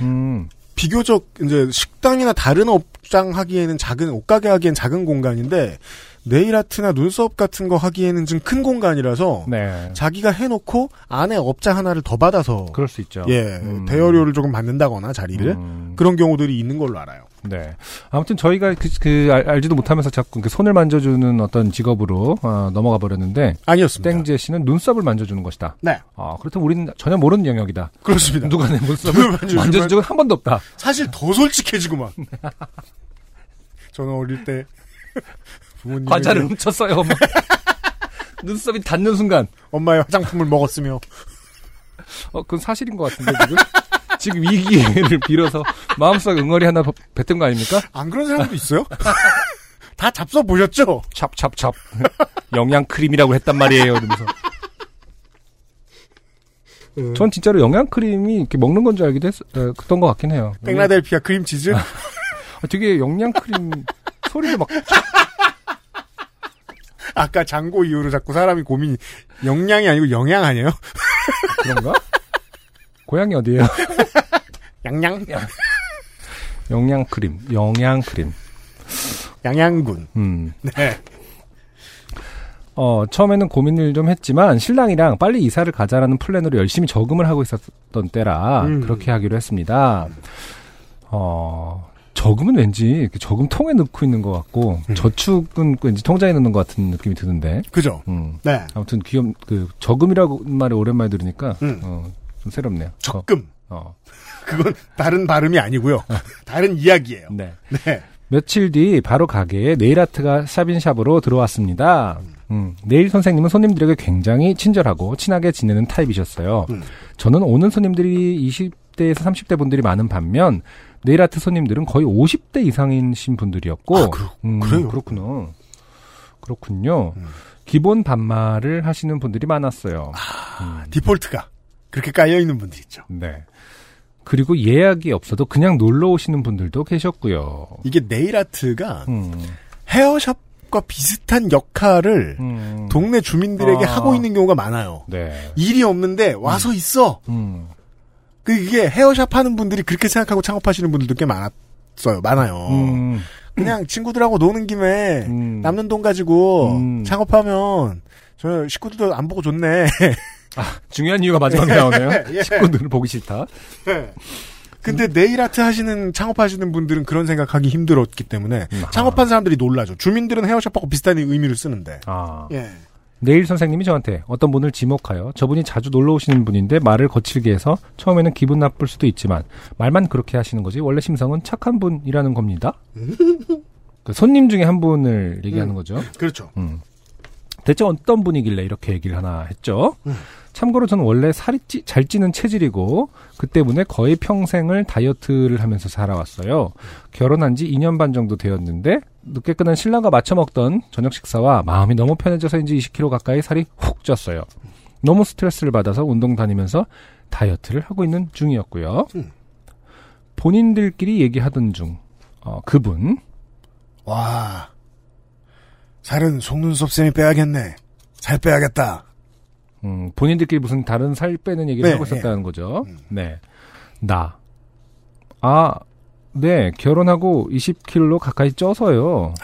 음, 비교적 이제 식당이나 다른 업장 하기에는 작은 옷가게 하기엔 작은 공간인데 네일 아트나 눈썹 같은 거 하기에는 좀 큰 공간이라서 네. 자기가 해놓고 안에 업자 하나를 더 받아서 그럴 수 있죠. 예 음. 대여료를 조금 받는다거나 자리를 음, 그런 경우들이 있는 걸로 알아요. 네. 아무튼 저희가 그, 그 알, 알지도 못하면서 자꾸 그 손을 만져주는 어떤 직업으로 어, 넘어가 버렸는데 아니었습니다. 땡제 씨는 눈썹을 만져주는 것이다. 네 아, 그렇다면 우리는 전혀 모르는 영역이다. 그렇습니다. 누가 내 눈썹을 만져준 적은 한 번도 없다. 사실 더 솔직해지고 막. 저는 어릴 때 부모님 과자를 훔쳤어요. 막. 눈썹이 닿는 순간, 엄마의 화장품을 먹었으며 어, 그건 사실인 것 같은데 지금. 지금 이 기회를 빌어서 마음속 응어리 하나 버- 뱉은 거 아닙니까? 안 그런 사람도 있어요? 다 잡숴 보셨죠? 찹찹찹. 영양 크림이라고 했단 말이에요. 이러면서. 전 진짜로 영양 크림이 이렇게 먹는 건 줄 알기도 했, 어, 그던 것 같긴 해요. 필라델피아 크림 치즈 아, 되게 영양 크림 소리도 막 아까 장고 이후로 자꾸 사람이 고민이 영양이 아니고 영양 아니에요? 그런가? 고향이 어디예요? 양양 영양 크림, 영양 크림. 양양군. 음. 네. 어, 처음에는 고민을 좀 했지만 신랑이랑 빨리 이사를 가자라는 플랜으로 열심히 저금을 하고 있었던 때라 음. 그렇게 하기로 했습니다. 어, 저금은 왠지 이렇게 저금 통에 넣고 있는 것 같고 음. 저축은 왠지 통장에 넣는 것 같은 느낌이 드는데. 그죠? 음. 네. 아무튼 귀염 그 저금이라고 말을 오랜만에 들으니까 음. 어, 좀 새롭네요. 적금. 어. 그건 다른 발음이 아니고요. 다른 이야기예요. 네. 네. 며칠 뒤 바로 가게에 네일 아트가 샵인샵으로 들어왔습니다. 음, 네일 선생님은 손님들에게 굉장히 친절하고 친하게 지내는 타입이셨어요. 음. 저는 오는 손님들이 20대에서 30대 분들이 많은 반면 네일 아트 손님들은 거의 50대 이상이신 분들이었고 아, 그렇- 음, 그래요? 그렇구나. 그렇군요. 음. 기본 반말을 하시는 분들이 많았어요. 아, 디폴트가 그렇게 깔려 있는 분들 있죠. 네. 그리고 예약이 없어도 그냥 놀러 오시는 분들도 계셨고요. 이게 네일 아트가 음, 헤어샵과 비슷한 역할을 음, 동네 주민들에게 아. 하고 있는 경우가 많아요. 네. 일이 없는데 와서 있어. 음, 그 이게 헤어샵 하는 분들이 그렇게 생각하고 창업하시는 분들도 꽤 많았어요. 많아요. 음, 그냥 친구들하고 노는 김에 음. 남는 돈 가지고 음. 창업하면 저 식구들도 안 보고 좋네. 중요한 이유가 마지막에 나오네요. 예. 식구들을 보기 싫다. 근데 네일 아트 하시는 창업하시는 분들은 그런 생각하기 힘들었기 때문에 음, 아. 창업한 사람들이 놀라죠. 주민들은 헤어샵하고 비슷한 의미를 쓰는데. 아. 예. 네일 선생님이 저한테 어떤 분을 지목하여 저분이 자주 놀러 오시는 분인데 말을 거칠게 해서 처음에는 기분 나쁠 수도 있지만 말만 그렇게 하시는 거지 원래 심성은 착한 분이라는 겁니다. 그 손님 중에 한 분을 얘기하는 음. 거죠. 그렇죠. 음. 대체 어떤 분이길래 이렇게 얘기를 하나 했죠. 음. 참고로 저는 원래 살이 찌, 잘 찌는 체질이고 그 때문에 거의 평생을 다이어트를 하면서 살아왔어요. 결혼한 지 2년 반 정도 되었는데 늦게 끝난 신랑과 맞춰 먹던 저녁 식사와 마음이 너무 편해져서인지 20kg 가까이 살이 훅 쪘어요. 너무 스트레스를 받아서 운동 다니면서 다이어트를 하고 있는 중이었고요. 음. 본인들끼리 얘기하던 중 어, 그분 와. 살은 속눈썹 쌤이 빼야겠네. 살 빼야겠다. 음, 본인들끼리 무슨 다른 살 빼는 얘기를 네, 하고 있었다는 거죠. 음. 네. 나. 아, 네. 결혼하고 20kg 가까이 쪄서요.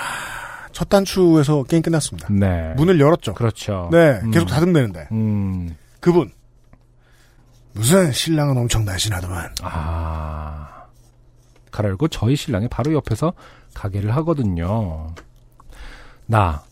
첫 단추에서 게임 끝났습니다. 네. 문을 열었죠. 그렇죠. 네. 음. 계속 닫으면되는데 음. 그분. 무슨 신랑은 엄청 날씬하더만. 아. 가라고 저희 신랑이 바로 옆에서 가게를 하거든요. 나.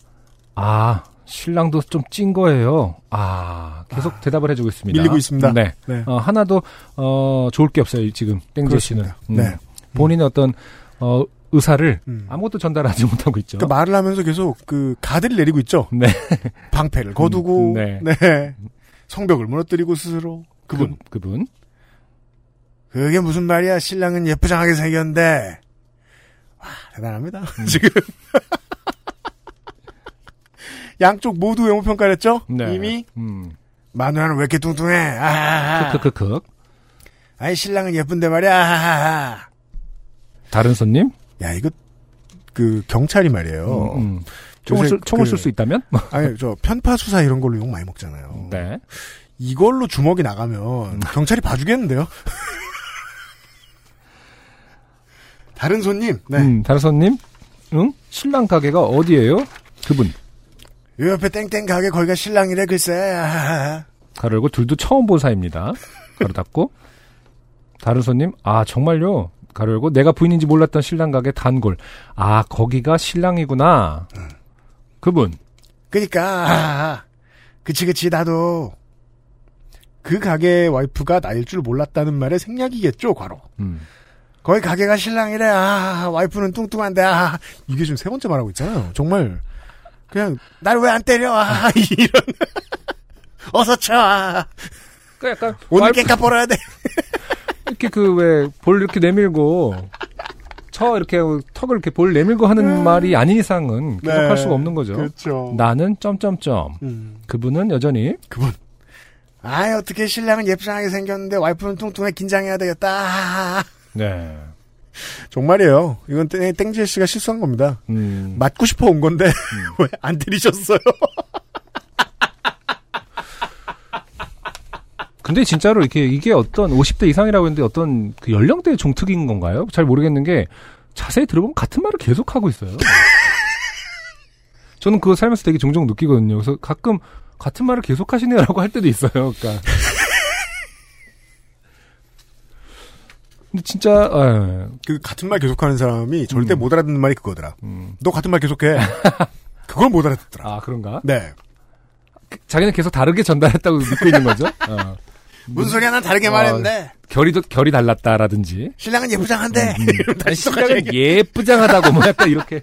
아, 신랑도 좀 찐 거예요. 아, 계속 대답을 해주고 있습니다. 밀리고 있습니다. 네. 네. 어, 하나도 어, 좋을 게 없어요. 지금 땡제 씨는. 그렇습니다. 네. 본인의 어떤 어, 의사를 음. 아무것도 전달하지 못하고 있죠. 그러니까 말을 하면서 계속 그 가드를 내리고 있죠. 네. 방패를 거두고 음, 네. 성벽을 무너뜨리고 스스로 그분. 그, 그분. 그게 무슨 말이야? 신랑은 예쁘장하게 생겼는데. 와, 대단합니다. 지금. 양쪽 모두 외모 평가를 했죠? 네. 이미 음. 마누라는 왜 이렇게 뚱뚱해? 아하하. 크크크크. 아이 신랑은 예쁜데 말이야. 아하하. 다른 손님? 야 이거 그 경찰이 말이에요. 음, 음. 총을, 쓸, 총을 그- 쓸수 있다면? 아니 저 편파 수사 이런 걸로 욕 많이 먹잖아요. 네. 이걸로 주먹이 나가면 경찰이 봐주겠는데요? 다른 손님, 네. 음, 다른 손님? 응? 신랑 가게가 어디예요? 그분. 요 옆에 땡땡 가게 거기가 신랑이래 글쎄. 가로 열고 둘도 처음 본 사이입니다. 가로 닫고. 다른 손님, 아, 정말요? 가로 열고 내가 부인인지 몰랐던 신랑 가게 단골. 아, 거기가 신랑이구나. 그분. 그니까. 그치 그치 나도 그 가게 와이프가 나일 줄 몰랐다는 말의 생략이겠죠 과로. 음. 거기 가게가 신랑이래. 아 와이프는 뚱뚱한데 아 이게 지금 세 번째 말하고 있잖아요. 정말 그냥 날 왜 안 때려? 아 이런 어서 쳐. 아. 그 약간 오늘 와이프- 깽값 벌어야 돼. 이렇게 그 왜 볼 이렇게 내밀고 쳐 이렇게 턱을 이렇게 볼 내밀고 하는 말이 아닌 이상은 계속 네. 할 수가 없는 거죠. 그렇죠. 나는 점점점. 음. 그분은 여전히 그분. 아 어떻게 신랑은 예쁘장하게 생겼는데 와이프는 뚱뚱해 긴장해야 되겠다. 아. 네. 정말이에요. 이건 땡- 땡지혜 씨가 실수한 겁니다. 음. 맞고 싶어 온 건데 왜안 들이셨어요? 근데 진짜로 이렇게 이게 어떤 50대 이상이라고 했는데 어떤 그 연령대의 종특인 건가요? 잘 모르겠는 게 자세히 들어보면 같은 말을 계속 하고 있어요. 저는 그거 살면서 되게 종종 느끼거든요. 그래서 가끔 같은 말을 계속 하시네요라고 할 때도 있어요. 그러니까. 근데 진짜 예. 그 같은 말 계속하는 사람이 절대 음. 못 알아듣는 말이 그거더라. 음. 너 같은 말 계속해. 그걸 못 알아듣더라. 아 그런가? 네. 자기는 계속 다르게 전달했다고 믿고 있는 거죠. 어. 무슨 소리야? 난 다르게 어, 말했는데. 결이 결이 달랐다라든지. 신랑은 예쁘장한데. 이러면 아니, 다시 똑같이 신랑은. 예쁘장하다고 뭐 약간 이렇게.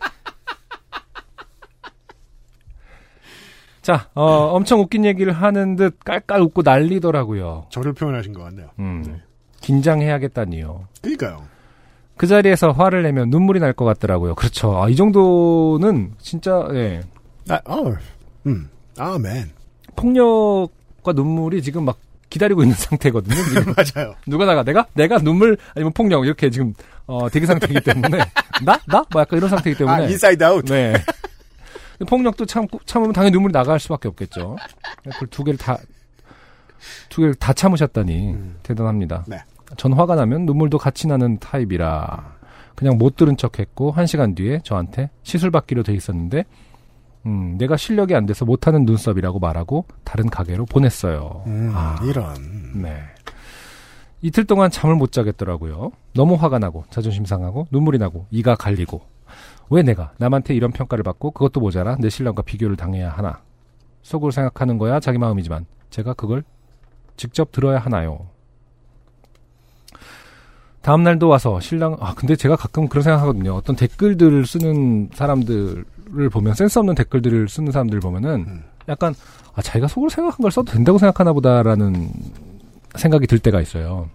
자, 어, 엄청 웃긴 얘기를 하는 듯 깔깔 웃고 난리더라고요. 저를 표현하신 것 같네요. 음. 긴장해야겠다니요. 그러니까요. 그 자리에서 화를 내면 눈물이 날 것 같더라고요. 그렇죠. 아, 이 정도는 진짜 예. 아, 어, 음, 아멘. 폭력과 눈물이 지금 막 기다리고 있는 상태거든요. 맞아요. 누가 나가 내가 내가 눈물 아니면 폭력 이렇게 지금 어 대기 상태이기 때문에 나 나 뭐 약간 이런 상태이기 때문에 아, 인사이드 아웃. 네. 폭력도 참 참으면 당연히 눈물이 나갈 수밖에 없겠죠. 그걸 두 개를 다 두 개를 다 참으셨다니 대단합니다. 네. 전 화가 나면 눈물도 같이 나는 타입이라 그냥 못 들은 척했고 한 시간 뒤에 저한테 시술 받기로 돼 있었는데 음, 내가 실력이 안 돼서 못하는 눈썹이라고 말하고 다른 가게로 보냈어요. 음, 아. 이런. 네. 이틀 동안 잠을 못 자겠더라고요. 너무 화가 나고 자존심 상하고 눈물이 나고 이가 갈리고 왜 내가 남한테 이런 평가를 받고 그것도 모자라 내 신랑과 비교를 당해야 하나 속으로 생각하는 거야 자기 마음이지만 제가 그걸 직접 들어야 하나요? 다음 날도 와서 신랑 아 근데 제가 가끔 그런 생각하거든요. 어떤 댓글들을 쓰는 사람들을 보면 센스 없는 댓글들을 쓰는 사람들 보면은 음. 약간 아 자기가 속으로 생각한 걸 써도 된다고 생각하나 보다라는 생각이 들 때가 있어요.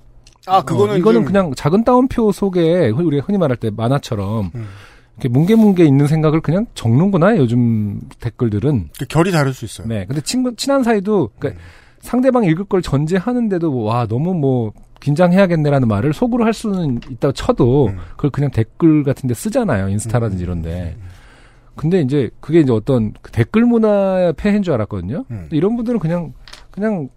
아, 그거는 어, 이거는 좀- 그냥 작은 따옴표 속에 우리가 흔히 말할 때 만화처럼 음. 이렇게 뭉게뭉게 있는 생각을 그냥 적는구나 요즘 댓글들은. 그 결이 다를 수 있어요. 네. 근데 친구 친한 사이도 그러니까 상대방 읽을 걸 전제하는데도 뭐, 와 너무 뭐 긴장해야겠네라는 말을 속으로 할 수는 있다고 쳐도 음. 그걸 그냥 댓글 같은 데 쓰잖아요 인스타라든지 이런데. 근데 이제 그게 이제 어떤 그 댓글 문화의 폐해인 줄 알았거든요. 음. 이런 분들은 그냥 그냥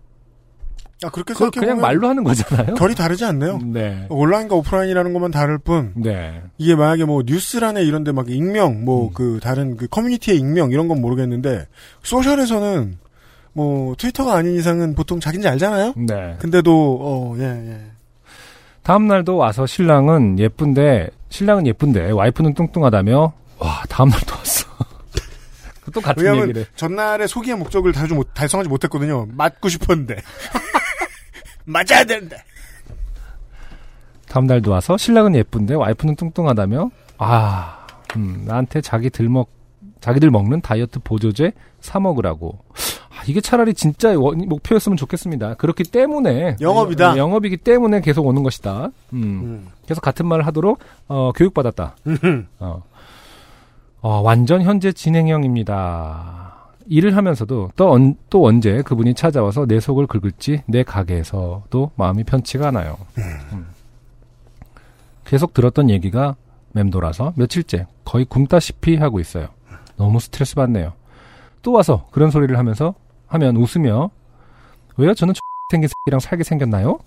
아, 그렇게 생각해보면 그냥 말로 하는 거잖아요. 결이 다르지 않네요. 네. 온라인과 오프라인이라는 것만 다를 뿐 네. 이게 만약에 뭐 뉴스란에 이런데 막 익명 음. 뭐그 다른 그 커뮤니티의 익명 이런 건 모르겠는데 소셜에서는 뭐 트위터가 아닌 이상은 보통 자기인지 알잖아요. 네. 근데도 어 예 예. 다음 날도 와서 신랑은 예쁜데 신랑은 예쁜데 와이프는 뚱뚱하다며 와 다음 날도 왔어. 또 같은 왜냐하면 얘기를. 전날의 소기의 목적을 달주 못, 달성하지 못했거든요. 맞고 싶었는데 맞아야 되는데. 다음 날도 와서 신랑은 예쁜데 와이프는 뚱뚱하다며 아 음, 나한테 자기 들먹 자기들 먹는 다이어트 보조제 사 먹으라고. 아, 이게 차라리 진짜 원- 목표였으면 좋겠습니다. 그렇기 때문에 영업이다. 어, 영업이기 때문에 계속 오는 것이다. 음. 음. 계속 같은 말을 하도록 어, 교육받았다. 어. 어, 완전 현재 진행형입니다. 일을 하면서도 또, 언, 또 언제 그분이 찾아와서 내 속을 긁을지 내 가게에서도 마음이 편치가 않아요. 음. 계속 들었던 얘기가 맴돌아서 며칠째 거의 굶다시피 하고 있어요. 너무 스트레스 받네요. 또 와서 그런 소리를 하면서 하면 웃으며 왜요? 저는 생긴 새끼랑 살게 생겼나요?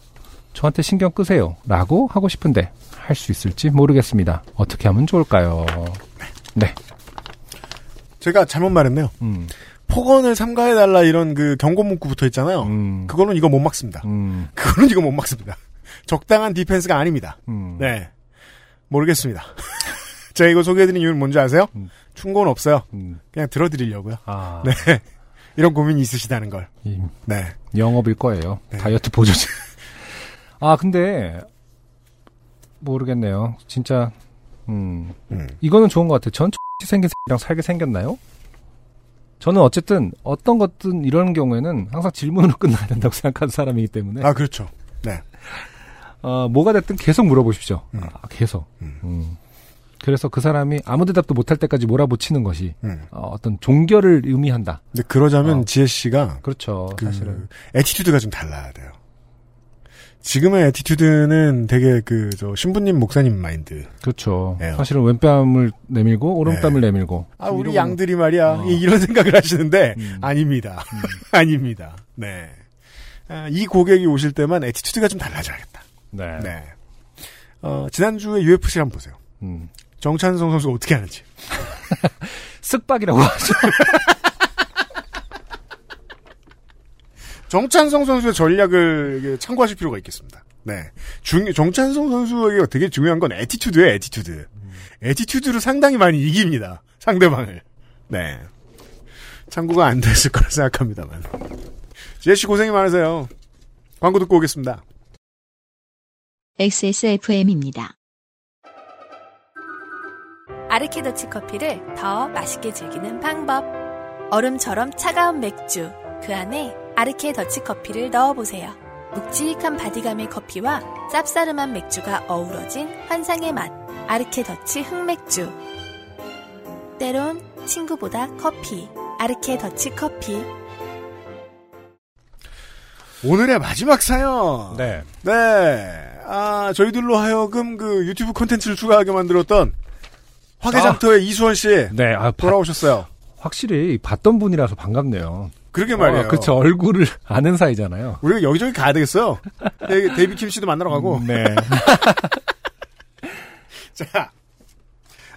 저한테 신경 끄세요. 라고 하고 싶은데 할 수 있을지 모르겠습니다. 어떻게 하면 좋을까요? 네. 제가 잘못 말했네요. 음, 폭언을 삼가해달라 이런 그 경고 문구 붙어 있잖아요. 음, 그거는 이거 못 막습니다. 음, 그거는 이거 못 막습니다. 적당한 디펜스가 아닙니다. 음. 네. 모르겠습니다. 제가 이거 소개해드린 이유는 뭔지 아세요? 음. 충고는 없어요. 음. 그냥 들어드리려고요. 아, 네. 이런 고민이 있으시다는 걸. 이 네. 영업일 거예요. 네. 다이어트 보조제. 아, 근데 모르겠네요. 진짜 음. 음. 이거는 좋은 것 같아요. 전 X 생긴 새끼랑 살게 생겼나요? 저는 어쨌든 어떤 것든 이런 경우에는 항상 질문으로 끝나야 된다고 생각하는 사람이기 때문에 아, 그렇죠. 네. 어, 뭐가 됐든 계속 물어보십시오. 음. 아, 계속. 음. 음. 그래서 그 사람이 아무 대답도 못할 때까지 몰아붙이는 것이 음. 어, 떤 종결을 의미한다. 근데 그러자면 어. 지혜 씨가 그렇죠. 그 사실은. attitude가 좀 달라야 돼요. 지금의 attitude는 되게 그 저 신부님 목사님 마인드. 그렇죠. 예요. 사실은 왼뺨을 내밀고 오른뺨을 내밀고. 아 우리 양들이 말이야 어. 이- 이런 생각을 하시는데 음. 아닙니다. 아닙니다. 네. 아, 이 고객이 오실 때만 attitude가 좀 달라져야겠다. 네. 네. 어, 지난주에 UFC 한번 보세요. 음. 정찬성 선수 어떻게 하는지. 쓱박이라고 하죠. 정찬성 선수의 전략을 참고하실 필요가 있겠습니다. 네. 중, 정찬성 선수에게 되게 중요한 건 attitude예요, attitude. attitude로 상당히 많이 이깁니다. 상대방을. 네. 참고가 안 됐을 거라 생각합니다만. 제시 고생이 많으세요. 광고 듣고 오겠습니다. XSFM입니다. 아르케더치 커피를 더 맛있게 즐기는 방법. 얼음처럼 차가운 맥주. 그 안에 아르케 더치 커피를 넣어보세요. 묵직한 바디감의 커피와 쌉싸름한 맥주가 어우러진 환상의 맛. 아르케 더치 흑맥주. 때론 친구보다 커피. 아르케 더치 커피. 오늘의 마지막 사연. 네. 네. 아, 저희들로 하여금 그 유튜브 콘텐츠를 추가하게 만들었던 화개장터의 이수원 씨. 네, 아, 돌아오셨어요. 확실히 봤던 분이라서 반갑네요. 그러게 말이에요. 어, 그쵸. 얼굴을 아는 사이잖아요. 우리가 여기저기 가야 되겠어요. 데- 데이비 킴 씨도 만나러 가고. 네. 자.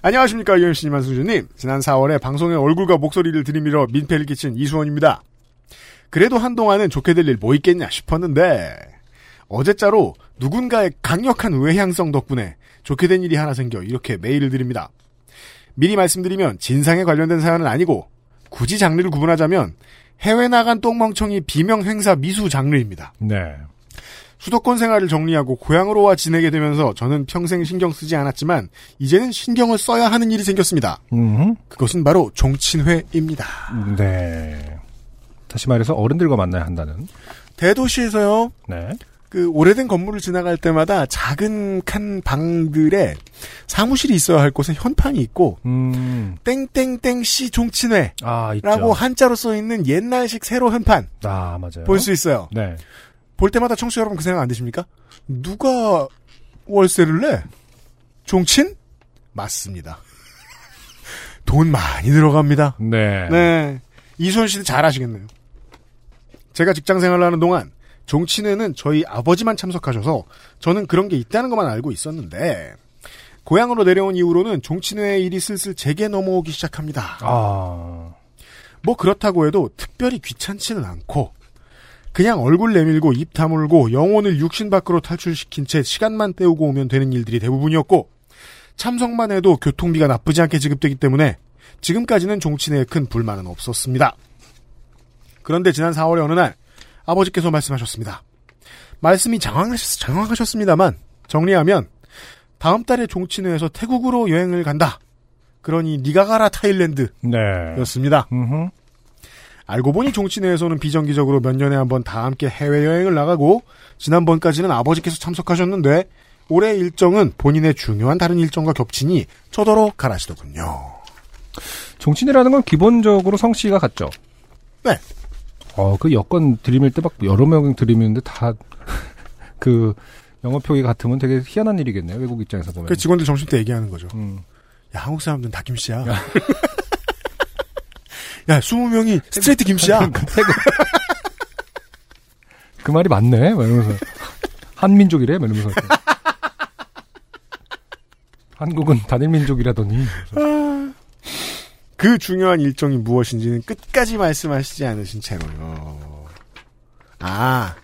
안녕하십니까, 유엠씨님, 한수주님. 지난 4월에 방송에 얼굴과 목소리를 들이밀어 민폐를 끼친 이수원입니다. 그래도 한동안은 좋게 될 일 뭐 있겠냐 싶었는데, 어제자로 누군가의 강력한 외향성 덕분에 좋게 된 일이 하나 생겨 이렇게 메일을 드립니다. 미리 말씀드리면 진상에 관련된 사연은 아니고, 굳이 장르를 구분하자면, 해외 나간 똥멍청이 비명 행사 미수 장르입니다. 네. 수도권 생활을 정리하고 고향으로 와 지내게 되면서 저는 평생 신경 쓰지 않았지만 이제는 신경을 써야 하는 일이 생겼습니다. 음. 그것은 바로 종친회입니다. 네. 다시 말해서 어른들과 만나야 한다는. 대도시에서요. 네. 그 오래된 건물을 지나갈 때마다 작은 칸 방들에 사무실이 있어야 할 곳에 현판이 있고 음. 땡땡땡 씨 종친회라고 아. 한자로 써 있는 옛날식 세로 현판 아, 맞아요. 볼 수 있어요. 네. 볼 때마다 청취자 여러분 그 생각 안 드십니까? 누가 월세를 내? 종친? 맞습니다. 돈 많이 들어갑니다. 네. 네. 이수원 씨는 잘 아시겠네요. 제가 직장 생활을 하는 동안 종친회는 저희 아버지만 참석하셔서 저는 그런 게 있다는 것만 알고 있었는데 고향으로 내려온 이후로는 종친회의 일이 슬슬 제게 넘어오기 시작합니다. 아. 뭐 그렇다고 해도 특별히 귀찮지는 않고 그냥 얼굴 내밀고 입 다물고 영혼을 육신 밖으로 탈출시킨 채 시간만 때우고 오면 되는 일들이 대부분이었고 참석만 해도 교통비가 나쁘지 않게 지급되기 때문에 지금까지는 종친회에 큰 불만은 없었습니다. 그런데 지난 4월의 어느 날 아버지께서 말씀하셨습니다. 말씀이 장황하셨, 장황하셨 습니다만 정리하면 다음 달에 종친회에서 태국으로 여행을 간다. 그러니 니가 가라 타일랜드 네. 였습니다. 알고 보니 종친회에서는 비정기적으로 몇 년에 한 번 다 함께 해외여행을 나가고 지난번까지는 아버지께서 참석하셨는데 올해 일정은 본인의 중요한 다른 일정과 겹치니 저더러 가라시더군요. 종친회라는 건 기본적으로 성씨가 같죠. 네. 어, 그 여권 드림일 때 막 여러 명 드림이는데 다 그 영어 표기 같으면 되게 희한한 일이겠네요. 외국 입장에서 보면. 그 직원들 점심 때 얘기하는 거죠. 음. 야, 한국 사람들은 다 김씨야. 야, 20명이 스트레이트 김씨야. 그 말이 맞네. 막 이러면서 한민족이래. 막 이러면서 한국은 단일 민족이라더니 그 중요한 일정이 무엇인지는 끝까지 말씀하시지 않으신 채로요. 아,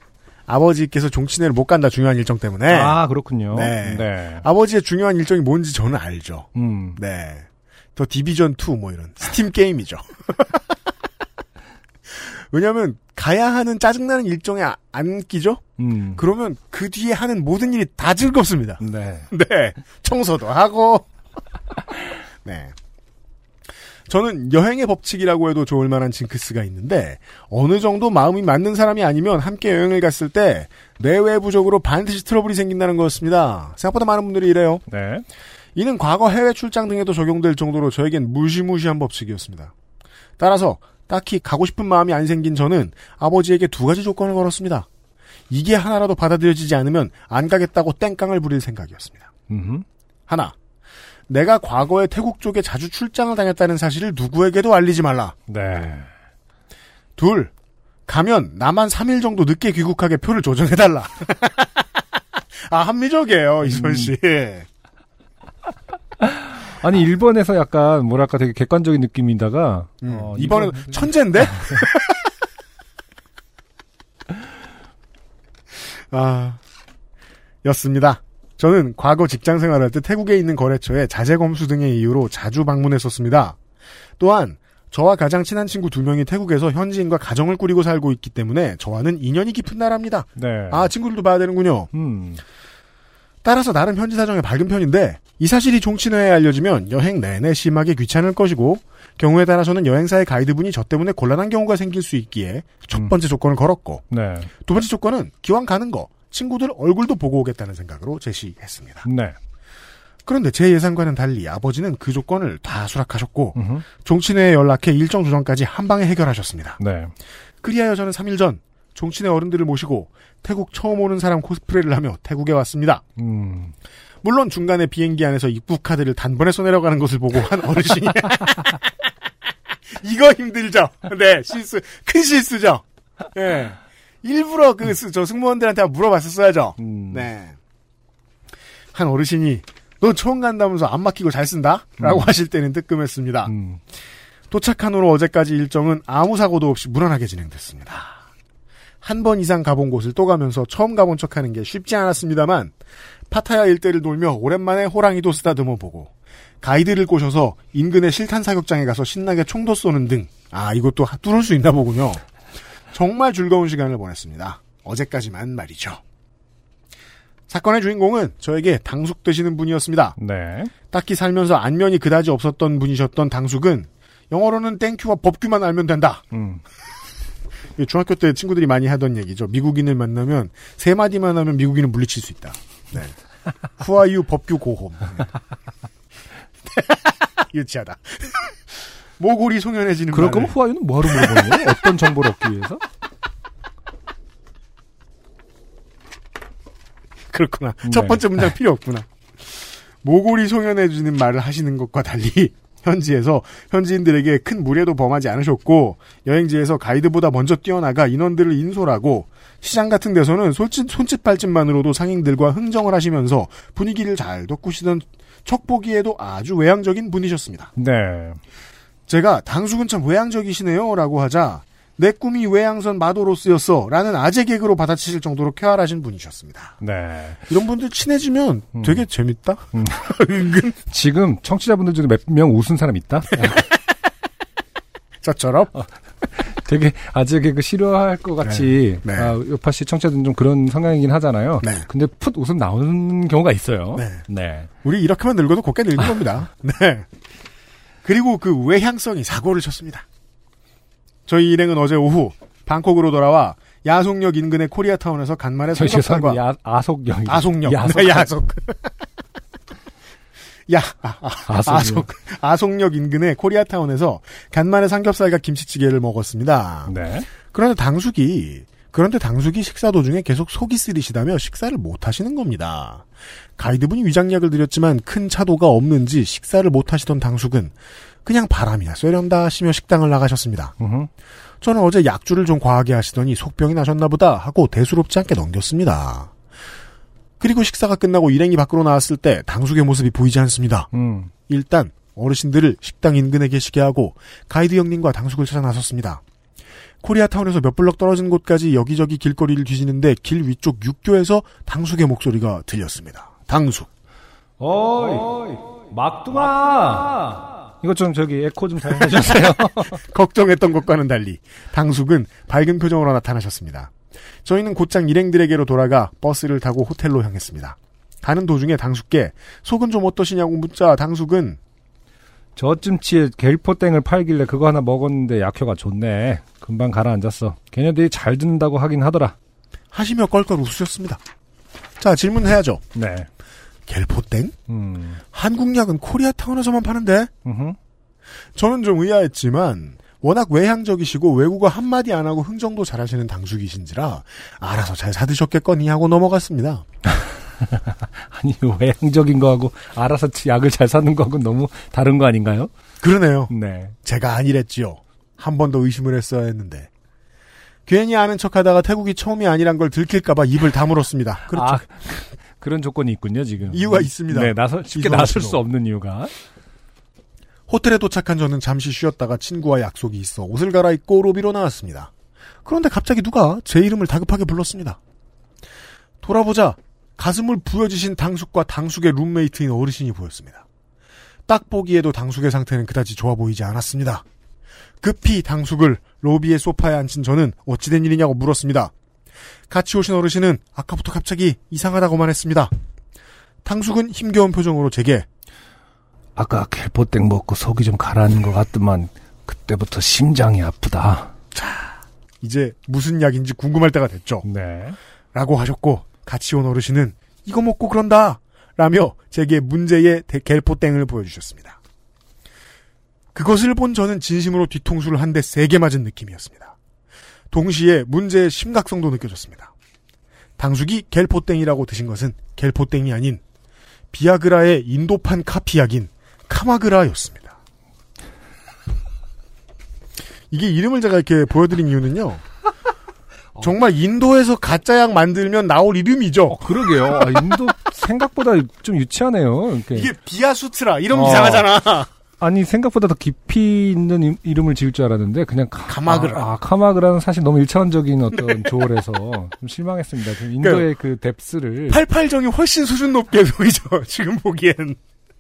아버지께서 종친회를 못 간다 중요한 일정 때문에. 아 그렇군요. 네. 네. 아버지의 중요한 일정이 뭔지 저는 알죠. 음. 네. 더 디비전 2 뭐 이런 스팀 게임이죠. 왜냐하면 가야 하는 짜증나는 일정에 아- 안 끼죠. 음. 그러면 그 뒤에 하는 모든 일이 다 즐겁습니다. 네. 네. 청소도 하고. 네. 저는 여행의 법칙이라고 해도 좋을 만한 징크스가 있는데 어느 정도 마음이 맞는 사람이 아니면 함께 여행을 갔을 때 내외부적으로 반드시 트러블이 생긴다는 거였습니다. 생각보다 많은 분들이 이래요. 네. 이는 과거 해외 출장 등에도 적용될 정도로 저에겐 무시무시한 법칙이었습니다. 따라서 딱히 가고 싶은 마음이 안 생긴 저는 아버지에게 두 가지 조건을 걸었습니다. 이게 하나라도 받아들여지지 않으면 안 가겠다고 땡깡을 부릴 생각이었습니다. 음흠. 하나, 내가 과거에 태국 쪽에 자주 출장을 다녔다는 사실을 누구에게도 알리지 말라. 네. 둘, 가면 나만 3일 정도 늦게 귀국하게 표를 조정해달라. 아, 합리적이에요, 이소연 씨. 아니 일본에서 약간 뭐랄까 되게 객관적인 느낌이다가 어, 이번엔 이번- 천재인데? 아, 였습니다. 저는 과거 직장 생활할 때 태국에 있는 거래처에 자재 검수 등의 이유로 자주 방문했었습니다. 또한 저와 가장 친한 친구 두 명이 태국에서 현지인과 가정을 꾸리고 살고 있기 때문에 저와는 인연이 깊은 나라입니다. 네. 아, 친구들도 봐야 되는군요. 음. 따라서 나름 현지 사정에 밝은 편인데 이 사실이 종친회에 알려지면 여행 내내 심하게 귀찮을 것이고 경우에 따라서는 여행사의 가이드분이 저 때문에 곤란한 경우가 생길 수 있기에 첫 번째 조건을 걸었고 네. 두 번째 조건은 기왕 가는 거 친구들 얼굴도 보고 오겠다는 생각으로 제시했습니다. 네. 그런데 제 예상과는 달리 아버지는 그 조건을 다 수락하셨고 음흠. 종친회에 연락해 일정 조정까지 한 방에 해결하셨습니다. 네. 그리하여 저는 3일 전 종친회 어른들을 모시고 태국 처음 오는 사람 코스프레를 하며 태국에 왔습니다. 음. 물론 중간에 비행기 안에서 입국 카드를 단번에 써내려가는 것을 보고 한 어르신이 이거 힘들죠. 네, 실수 큰 실수죠. 예. 일부러 그 저 승무원들한테 물어봤었어야죠. 네. 한 어르신이 너 처음 간다면서 안 맡기고 잘 쓴다?라고 하실 때는 뜨끔했습니다. 도착한 후로 어제까지 일정은 아무 사고도 없이 무난하게 진행됐습니다. 한 번 이상 가본 곳을 또 가면서 처음 가본 척 하는 게 쉽지 않았습니다만 파타야 일대를 돌며 오랜만에 호랑이도 쓰다듬어 보고 가이드를 꼬셔서 인근의 실탄 사격장에 가서 신나게 총도 쏘는 등 아 이것도 하- 뚫을 수 있나 보군요. 정말 즐거운 시간을 보냈습니다. 어제까지만 말이죠. 사건의 주인공은 저에게 당숙 되시는 분이었습니다. 네. 딱히 살면서 안면이 그다지 없었던 분이셨던 당숙은 영어로는 땡큐와 법규만 알면 된다. 음. 중학교 때 친구들이 많이 하던 얘기죠. 미국인을 만나면 세 마디만 하면 미국인을 물리칠 수 있다. 네. 후아유 법규 고홈. 유치하다. 모골이 송연해지는 그럴 거면 후아유는 뭐하러 물어보는 거예요? 어떤 정보를 얻기 위해서? 그렇구나. 네. 첫 번째 문장 필요 없구나. 모골이 송연해주는 말을 하시는 것과 달리 현지에서 현지인들에게 큰 무례도 범하지 않으셨고 여행지에서 가이드보다 먼저 뛰어나가 인원들을 인솔하고 시장 같은 데서는 손짓, 손짓 발짓만으로도 상인들과 흥정을 하시면서 분위기를 잘 돋구시던 척 보기에도 아주 외향적인 분이셨습니다. 네. 제가 당숙은 참 외향적이시네요 라고 하자 내 꿈이 외향선 마도로스였어 라는 아재 개그로 받아치실 정도로 쾌활하신 분이셨습니다. 네. 이런 분들 친해지면 되게 재밌다? 은근. 지금 청취자분들 중에 몇 명 웃은 사람 있다? 저처럼? 되게 아재 개그 싫어할 것 같이 네. 네. 아, 요파 씨 청취자들은 좀 그런 성향이긴 하잖아요. 네. 근데 풋 웃음 나오는 경우가 있어요. 네. 네. 우리 이렇게만 늙어도 곱게 늙은 겁니다. 네. 그리고 그 외향성이 사고를 쳤습니다. 저희 일행은 어제 오후 방콕으로 돌아와 야송역 인근의 코리아타운에서 간만에 저 삼겹살과 야, 아속영. 아송역. 야속. 네, 야속. 야, 아, 아. 아속. 아송역 인근의 코리아타운에서 간만에 삼겹살과 김치찌개를 먹었습니다. 네. 그런데 당숙이, 그런데 당숙이 식사 도중에 계속 속이 쓰리시다며 식사를 못 하시는 겁니다. 가이드분이 위장약을 드렸지만 큰 차도가 없는지 식사를 못 하시던 당숙은 그냥 바람이나 쐬련다 하시며 식당을 나가셨습니다. 음흠. 저는 어제 약주를 좀 과하게 하시더니 속병이 나셨나 보다 하고 대수롭지 않게 넘겼습니다. 그리고 식사가 끝나고 일행이 밖으로 나왔을 때 당숙의 모습이 보이지 않습니다. 음. 일단 어르신들을 식당 인근에 계시게 하고 가이드 형님과 당숙을 찾아 나섰습니다. 코리아타운에서 몇 블럭 떨어진 곳까지 여기저기 길거리를 뒤지는데 길 위쪽 육교에서 당숙의 목소리가 들렸습니다. 당숙. 어이, 막둥아! 이것 좀 저기 에코 좀잘 해주세요. 걱정했던 것과는 달리 당숙은 밝은 표정으로 나타나셨습니다. 저희는 곧장 일행들에게로 돌아가 버스를 타고 호텔로 향했습니다. 가는 도중에 당숙께 속은 좀 어떠시냐고 묻자 당숙은 저쯤치에 겔포땡을 팔길래 그거 하나 먹었는데 약효가 좋네. 금방 가라앉았어. 걔네들이 잘 듣는다고 하긴 하더라. 하시며 껄껄 웃으셨습니다. 자 질문해야죠. 네. 겔포땡? 음. 한국약은 코리아타운에서만 파는데? 음흠. 저는 좀 의아했지만 워낙 외향적이시고 외국어 한마디 안 하고 흥정도 잘하시는 당숙이신지라 알아서 잘 사드셨겠거니 하고 넘어갔습니다. 아니, 외향적인 거하고 알아서 약을 잘 사는 거하고 너무 다른 거 아닌가요? 그러네요. 네. 제가 아니랬지요. 한 번 더 의심을 했어야 했는데. 괜히 아는 척하다가 태국이 처음이 아니란 걸 들킬까봐 입을 다물었습니다. 그렇죠. 아, 그런 조건이 있군요, 지금. 이유가 있습니다. 네, 나서, 쉽게 나설. 수 없는 이유가. 호텔에 도착한 저는 잠시 쉬었다가 친구와 약속이 있어 옷을 갈아입고 로비로 나왔습니다. 그런데 갑자기 누가 제 이름을 다급하게 불렀습니다. 돌아보자 가슴을 부여지신 당숙과 당숙의 룸메이트인 어르신이 보였습니다. 딱 보기에도 당숙의 상태는 그다지 좋아 보이지 않았습니다. 급히 당숙을 로비의 소파에 앉힌 저는 어찌된 일이냐고 물었습니다. 같이 오신 어르신은 아까부터 갑자기 이상하다고만 했습니다. 당숙은 힘겨운 표정으로 제게 아까 켈포땡 먹고 속이 좀 가라앉는 것 같더만, 그때부터 심장이 아프다. 이제 무슨 약인지 궁금할 때가 됐죠. 네. 라고 하셨고 같이 온 어르신은 이거 먹고 그런다 라며 제게 문제의 대- 겔포땡을 보여주셨습니다. 그것을 본 저는 진심으로 뒤통수를 한 대 세게 맞은 느낌이었습니다. 동시에 문제의 심각성도 느껴졌습니다. 당숙이 겔포땡이라고 드신 것은 겔포땡이 아닌 비아그라의 인도판 카피약인 카마그라였습니다. 이게 이름을 제가 이렇게 보여드린 이유는요. 정말 인도에서 가짜약 만들면 나올 이름이죠. 그러게요. 아, 인도 생각보다 좀 유치하네요. 이렇게. 이게 비아수트라 이름 어. 이상하잖아. 아니 생각보다 더 깊이 있는 임- 이름을 지을 줄 알았는데 그냥 카, 카마그라. 아, 아, 카마그라는 사실 너무 일차원적인 어떤 조어여서 좀 실망했습니다. 좀 인도의 그 depth를 88정이 훨씬 수준 높게 보이죠. 지금 보기엔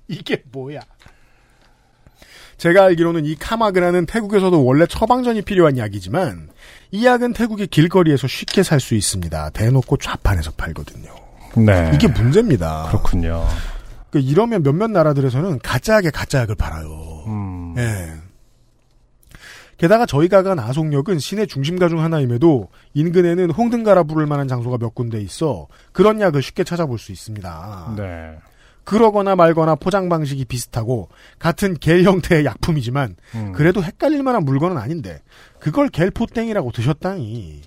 이게 뭐야? 제가 알기로는 이 카마그라는 태국에서도 원래 처방전이 필요한 약이지만 이 약은 태국의 길거리에서 쉽게 살 수 있습니다. 대놓고 좌판에서 팔거든요. 네. 이게 문제입니다. 그렇군요. 그 이러면 몇몇 나라들에서는 가짜약에 가짜약을 팔아요. 음. 예. 게다가 저희가 간 아송역은 시내 중심가 중 하나임에도 인근에는 홍등가라 부를 만한 장소가 몇 군데 있어 그런 약을 쉽게 찾아볼 수 있습니다. 네. 그러거나 말거나 포장 방식이 비슷하고 같은 겔 형태의 약품이지만 음. 그래도 헷갈릴 만한 물건은 아닌데 그걸 겔포땡이라고 드셨다니.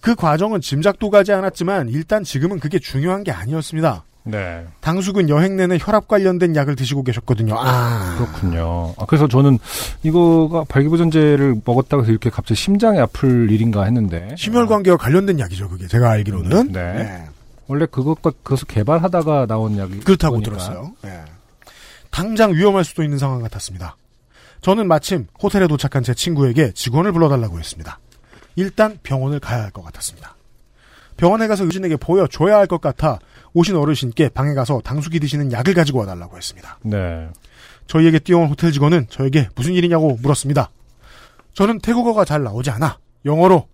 그 과정은 짐작도 가지 않았지만 일단 지금은 그게 중요한 게 아니었습니다. 네. 당숙은 여행 내내 혈압 관련된 약을 드시고 계셨거든요. 아. 그렇군요. 아, 그래서 저는 이거가 발기부전제를 먹었다고 해서 이렇게 갑자기 심장이 아플 일인가 했는데. 심혈관계와 관련된 약이죠, 그게. 제가 알기로는. 네. 네. 원래 그것과 그것을 개발하다가 나온 약이 그렇다고 보니까. 들었어요. 네. 당장 위험할 수도 있는 상황 같았습니다. 저는 마침 호텔에 도착한 제 친구에게 직원을 불러달라고 했습니다. 일단 병원을 가야 할 것 같았습니다. 병원에 가서 의진에게 보여줘야 할 것 같아 오신 어르신께 방에 가서 당숙이 드시는 약을 가지고 와달라고 했습니다. 네. 저희에게 뛰어온 호텔 직원은 저에게 무슨 일이냐고 물었습니다. 저는 태국어가 잘 나오지 않아 영어로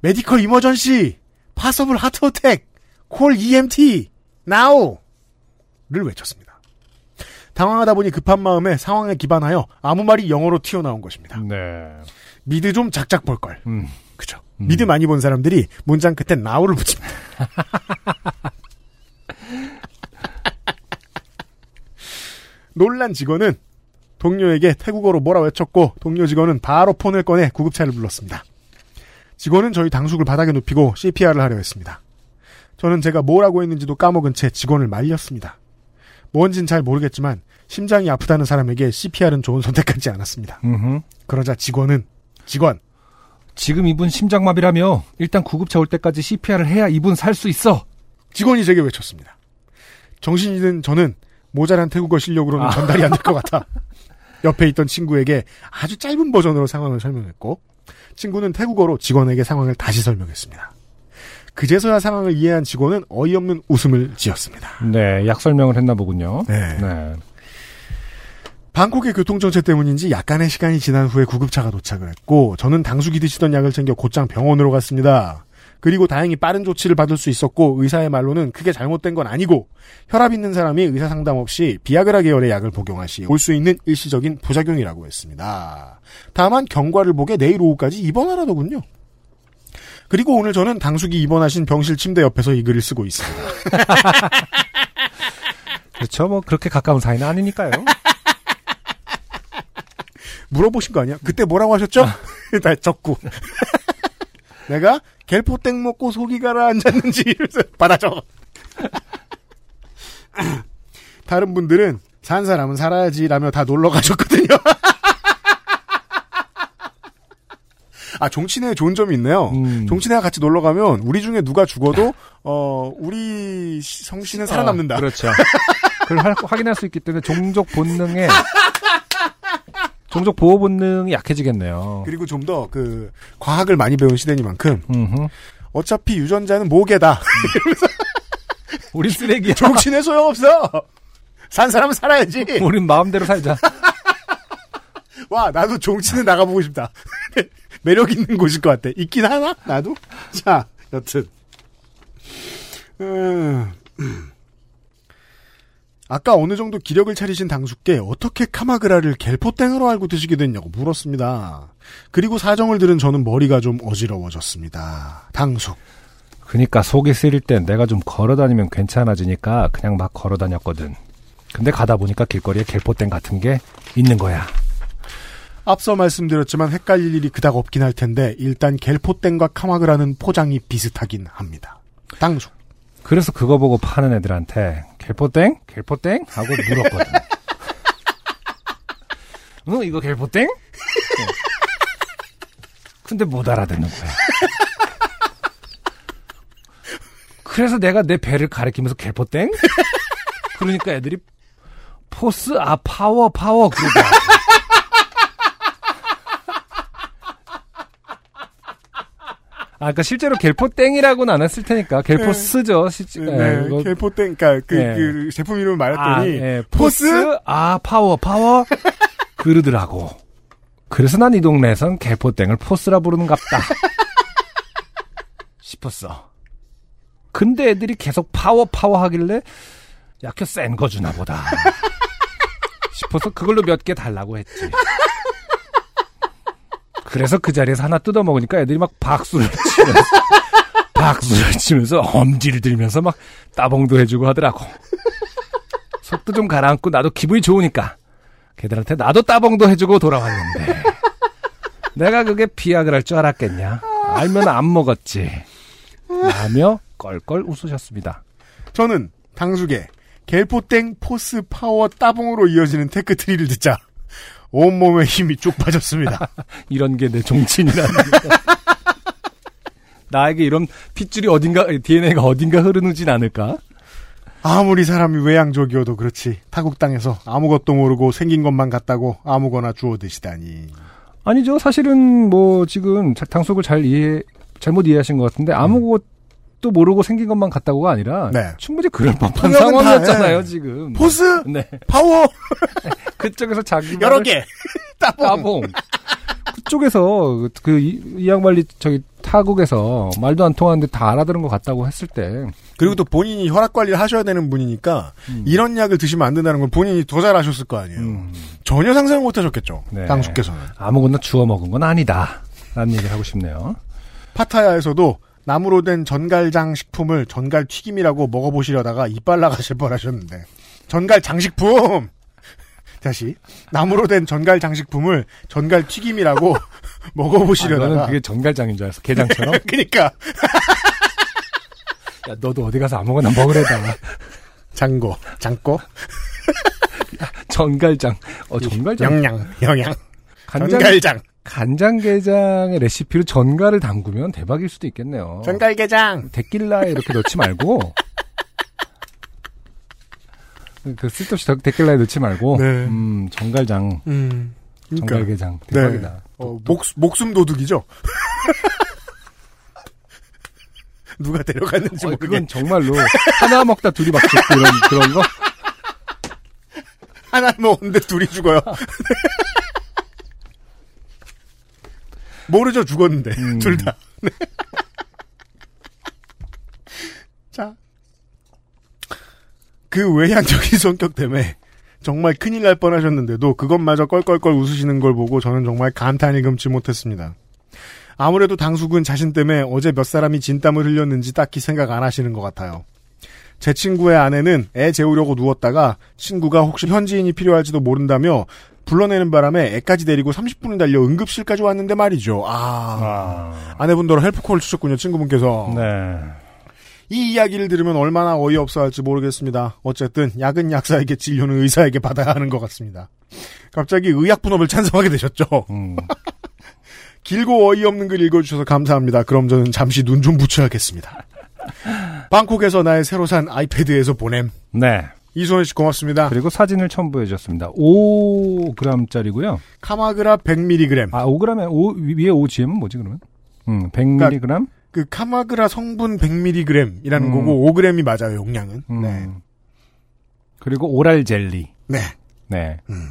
medical emergency possible heart attack call EMT now 를 외쳤습니다. 당황하다 보니 급한 마음에 상황에 기반하여 아무 말이 영어로 튀어나온 것입니다. 네. 미드 좀 작작 볼 걸. 음. 그죠. 미드 많이 본 사람들이 문장 끝에 now를 붙입니다. 놀란 직원은 동료에게 태국어로 뭐라 외쳤고 동료 직원은 바로 폰을 꺼내 구급차를 불렀습니다. 직원은 저희 당숙을 바닥에 눕히고 CPR을 하려 했습니다. 저는 제가 뭐라고 했는지도 까먹은 채 직원을 말렸습니다. 뭔진 잘 모르겠지만 심장이 아프다는 사람에게 CPR은 좋은 선택 같지 않았습니다. 음흠. 그러자 직원은 직원 지금 이분 심장마비라며 일단 구급차 올 때까지 CPR을 해야 이분 살 수 있어. 직원이 제게 외쳤습니다. 정신이 든 저는 모자란 태국어 실력으로는 아. 전달이 안 될 것 같아. 옆에 있던 친구에게 아주 짧은 버전으로 상황을 설명했고 친구는 태국어로 직원에게 상황을 다시 설명했습니다. 그제서야 상황을 이해한 직원은 어이없는 웃음을 지었습니다. 네, 약 설명을 했나 보군요. 네. 네. 방콕의 교통정체 때문인지 약간의 시간이 지난 후에 구급차가 도착을 했고 저는 당숙이 드시던 약을 챙겨 곧장 병원으로 갔습니다. 그리고 다행히 빠른 조치를 받을 수 있었고 의사의 말로는 크게 잘못된 건 아니고 혈압 있는 사람이 의사 상담 없이 비아그라 계열의 약을 복용할 시 올 수 있는 일시적인 부작용이라고 했습니다. 다만 경과를 보게 내일 오후까지 입원하라더군요. 그리고 오늘 저는 당숙이 입원하신 병실 침대 옆에서 이 글을 쓰고 있습니다. 그렇죠. 뭐 그렇게 가까운 사이는 아니니까요. 물어보신 거 아니야? 그때 뭐라고 하셨죠? 다 적고. 내가 겔포땡 먹고 속이 가라앉았는지 이러면서 받아줘. 다른 분들은 산 사람은 살아야지라며 다 놀러 가셨거든요. 아 종친회에 좋은 점이 있네요. 음. 종친회와 같이 놀러 가면 우리 중에 누가 죽어도 어 우리 성씨는 살아남는다. 어, 그렇죠. 그걸 할- 확인할 수 있기 때문에 종족 본능에 종족 보호 본능이 약해지겠네요. 그리고 좀 더 그 과학을 많이 배운 시대니만큼 음흠. 어차피 유전자는 모계다. 우리 쓰레기야. 종친회 소용없어. 산 사람은 살아야지. 우린 마음대로 살자. 와 나도 종친회 나가보고 싶다. 매력 있는 곳일 것 같아. 있긴 하나? 나도? 자, 여튼. 음. 아까 어느 정도 기력을 차리신 당숙께 어떻게 카마그라를 겔포땡으로 알고 드시게 됐냐고 물었습니다. 그리고 사정을 들은 저는 머리가 좀 어지러워졌습니다. 당숙. 그니까 속이 쓰릴 땐 내가 좀 걸어다니면 괜찮아지니까 그냥 막 걸어다녔거든. 근데 가다 보니까 길거리에 갤포땡 같은 게 있는 거야. 앞서 말씀드렸지만 헷갈릴 일이 그닥 없긴 할 텐데 일단 겔포땡과 카마그라는 포장이 비슷하긴 합니다. 당숙. 그래서 그거 보고 파는 애들한테 갤포땡? 갤포땡? 하고 물었거든. 어, 이거 갤포땡? 어. 근데 못 알아듣는 거야. 그래서 내가 내 배를 가리키면서 갤포땡? 그러니까 애들이 force, 아, power, power, 그러더라고. 아, 그니까 실제로 갤포땡이라고는 안 했을 테니까. 갤포스죠, 실제. 네, 이거- 겔포땡, 그니까 그, 네. 그 제품 이름을 아, 말했더니 예, Force? Force? 아, power, power? 그러더라고. 그래서 난 이 동네에선 겔포땡을 force라 부르는갑다. 싶었어. 근데 애들이 계속 파워, 파워 하길래, 약혀 센거 주나 보다. 싶어서 그걸로 몇 개 달라고 했지. 그래서 그 자리에서 하나 뜯어 먹으니까 애들이 막 박수를 치면서, 박수를 치면서 엄지를 들면서 막 따봉도 해주고 하더라고. 속도 좀 가라앉고 나도 기분이 좋으니까 걔들한테 나도 따봉도 해주고 돌아왔는데. 내가 그게 비아그라일 줄 알았겠냐? 알면 안 먹었지. 라며 껄껄 웃으셨습니다. 저는 당숙의 겔포땡 force power 따봉으로 이어지는 tech tree를 듣자 온몸에 힘이 쭉 빠졌습니다. 이런 게 내 종친이라는 나에게 이런 핏줄이 어딘가 DNA가 어딘가 흐르는진 않을까? 아무리 사람이 외향적이어도 그렇지. 타국 땅에서 아무것도 모르고 생긴 것만 같다고 아무거나 주워 드시다니. 아니죠. 사실은 뭐 지금 자- 당숙을 잘 이해 잘못 이해하신 것 같은데 아무것 도 모르고 생긴 것만 같다고가 아니라 네. 충분히 그럴 법한 그거는 다, 상황이었잖아요 예. 지금 force 네 파워 그쪽에서 자기 여러 개 따봉. 따봉. 그쪽에서 그 이, 이 양반이 저기 타국에서 말도 안 통하는데 다 알아들은 것 같다고 했을 때 그리고 또 본인이 혈압 관리를 하셔야 되는 분이니까 이런 약을 드시면 안 된다는 걸 본인이 더 잘 아셨을 거 아니에요. 전혀 상상을 못 하셨겠죠. 네. 당숙께서는. 아무거나 주워 먹은 건 아니다. 라는 얘기를 하고 싶네요. 파타야에서도 나무로 된 전갈장 식품을 전갈 튀김이라고 먹어보시려다가 이빨 나가실 뻔하셨는데 전갈 장식품 다시 나무로 된 전갈 장식품을 전갈 튀김이라고 아, 먹어보시려다가 너는 그게 전갈장인 줄 알았어. 게장처럼. 그러니까 야, 너도 어디 가서 아무거나 먹으래다. 장고 장고 전갈장. 어, 전갈장. 영양 영양 간장, 전갈장 간장게장의 레시피로 전갈을 담그면 대박일 수도 있겠네요. 전갈게장 데킬라에 이렇게 넣지 말고 그 쓸데없이 데- 데킬라에 넣지 말고 네. 음, 전갈장, 음 그러니까. 전갈게장 네. 대박이다. 어, 목, 목숨 도둑이죠 누가 데려갔는지 어, 모르게 그건 정말로 하나 먹다 둘이 막 죽고 이런 그런 거. 하나 먹었는데 둘이 죽어요. 모르죠, 죽었는데. 음. 둘 다. 네. 자. 그 외향적인 성격 때문에 정말 큰일 날 뻔 하셨는데도 그것마저 껄껄껄 웃으시는 걸 보고 저는 정말 감탄이 금치 못했습니다. 아무래도 당숙은 자신 때문에 어제 몇 사람이 진땀을 흘렸는지 딱히 생각 안 하시는 것 같아요. 제 친구의 아내는 애 재우려고 누웠다가 친구가 혹시 현지인이 필요할지도 모른다며 불러내는 바람에 애까지 데리고 30분을 달려 응급실까지 왔는데 말이죠. 아, 아 내분더러 헬프콜을 주셨군요, 친구분께서. 네. 이 이야기를 들으면 얼마나 어이없어 할지 모르겠습니다. 어쨌든 약은 약사에게 진료는 의사에게 받아야 하는 것 같습니다. 갑자기 의약 분업을 찬성하게 되셨죠. 음. 길고 어이없는 글 읽어주셔서 감사합니다. 그럼 저는 잠시 눈 좀 붙여야겠습니다. 방콕에서 나의 새로 산 아이패드에서 보냄. 네. 이소연 씨 고맙습니다. 그리고 사진을 첨부해 주셨습니다. 5g짜리고요. 카마그라 100mg. 아, 5g에 5 위에 5g은 뭐지 그러면? 음, 100mg? 그 카마그라 성분 100mg이라는 음. 거고 5g이 맞아요, 용량은. 음. 네. 그리고 오랄 젤리. 네. 네. 음.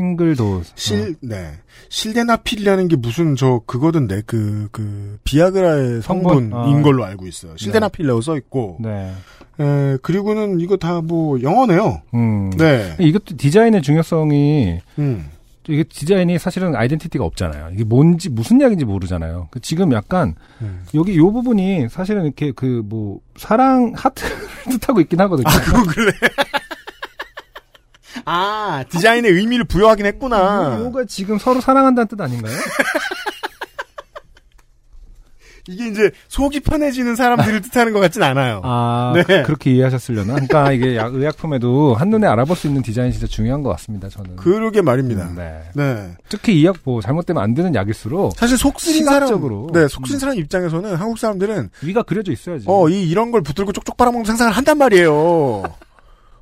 싱글 도스. 실, 네. 실데나필이라는 게 무슨 저 그거던데 그, 그, 비아그라의 성분? 성분인 아. 걸로 알고 있어요. 실데나필이라고 써 있고. 네. 에, 그리고는 이거 다 뭐 영어네요. 음. 네. 이것도 디자인의 중요성이 음. 이게 디자인이 사실은 아이덴티티가 없잖아요. 이게 뭔지 무슨 약인지 모르잖아요. 그 지금 약간 음. 여기 요 부분이 사실은 이렇게 그 뭐 사랑 하트를 뜻하고 있긴 하거든요. 아, 그거 그래. 아, 디자인의 의미를 부여하긴 했구나. 요가 지금 서로 사랑한다는 뜻 아닌가요? 이게 이제 속이 편해지는 사람들을 뜻하는 것 같진 않아요. 아, 네. 그렇게 이해하셨으려나? 그러니까 이게 약- 의약품에도 한눈에 알아볼 수 있는 디자인이 진짜 중요한 것 같습니다, 저는. 그러게 말입니다. 음, 네. 네. 특히 이약 뭐 잘못되면 안 되는 약일수록 사실 속 쓰린 사람, 시각적으로 네, 속 쓰린 사람 입장에서는 한국 사람들은 위가 그려져 있어야지. 어, 이 이런 걸 붙들고 쪽쪽 빨아먹는 상상을 한단 말이에요.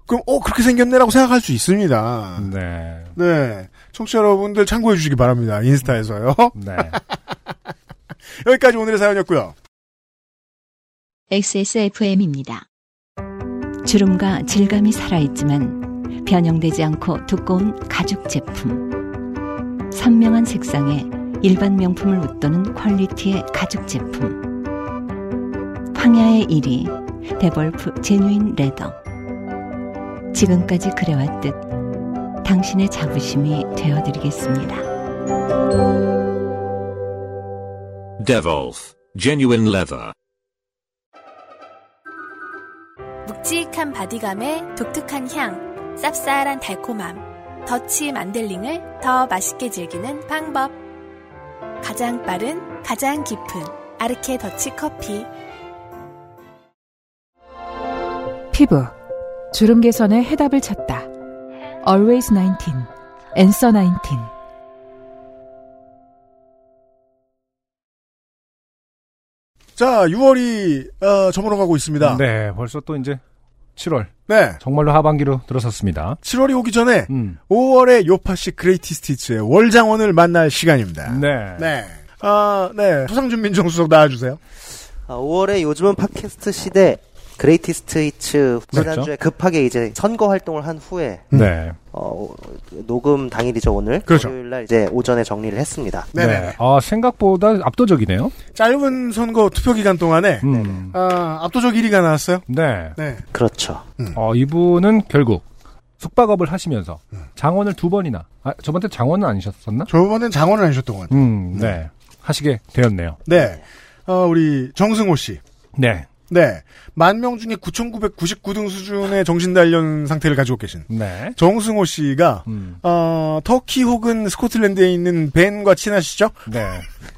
그럼 어 그렇게 생겼네라고 생각할 수 있습니다. 네. 네, 청취자 여러분들 참고해 주시기 바랍니다. 인스타에서요. 네. 여기까지 오늘의 사연이었고요. XSFM입니다. 주름과 질감이 살아있지만 변형되지 않고 두꺼운 가죽 제품. 선명한 색상에 일반 명품을 웃도는 quality의 가죽 제품. 황야의 1위 데볼프 genuine leather. 지금까지 그래왔듯 당신의 자부심이 되어드리겠습니다. Devolf Genuine Leather. 묵직한 body감에 독특한 향, 쌉쌀한 달콤함, 더치 만델링을 더 맛있게 즐기는 방법. 가장 빠른, 가장 깊은 아르케 더치 커피. 피부 주름 개선의 해답을 찾다. Always 19, Answer 19. 자, 6월이 어, 저물어 가고 있습니다. 네, 벌써 또 이제 7월. 네. 정말로 하반기로 들어섰습니다. 7월이 오기 전에 음. 5월의 요파시 그레이티 스티츠의 월장원을 만날 시간입니다. 네. 네. 아, 네. 소상준 민정수석 나와주세요. 아, 5월에 요즘은 팟캐스트 시대 greatest hits 지난주에 그렇죠. 급하게 이제 선거 활동을 한 후에 네. 어, 녹음 당일이죠 오늘 그렇죠. 토요일 날 이제 오전에 정리를 했습니다. 네 네. 아, 생각보다 압도적이네요. 짧은 선거 투표 기간 동안에 음. 아, 압도적 1위가 나왔어요. 네. 네. 그렇죠. 어, 이분은 결국 숙박업을 하시면서 장원을 두 번이나, 아, 저번에 장원은 아니셨었나? 저번엔 장원을 아니셨던 것 같아요. 음, 네. 하시게 되었네요. 네. 어, 우리 정승호 씨. 네. 네. 만 명 중에 9,999등 수준의 정신단련 상태를 가지고 계신 네. 정승호 씨가 음. 어, 터키 혹은 스코틀랜드에 있는 벤과 친하시죠? 네.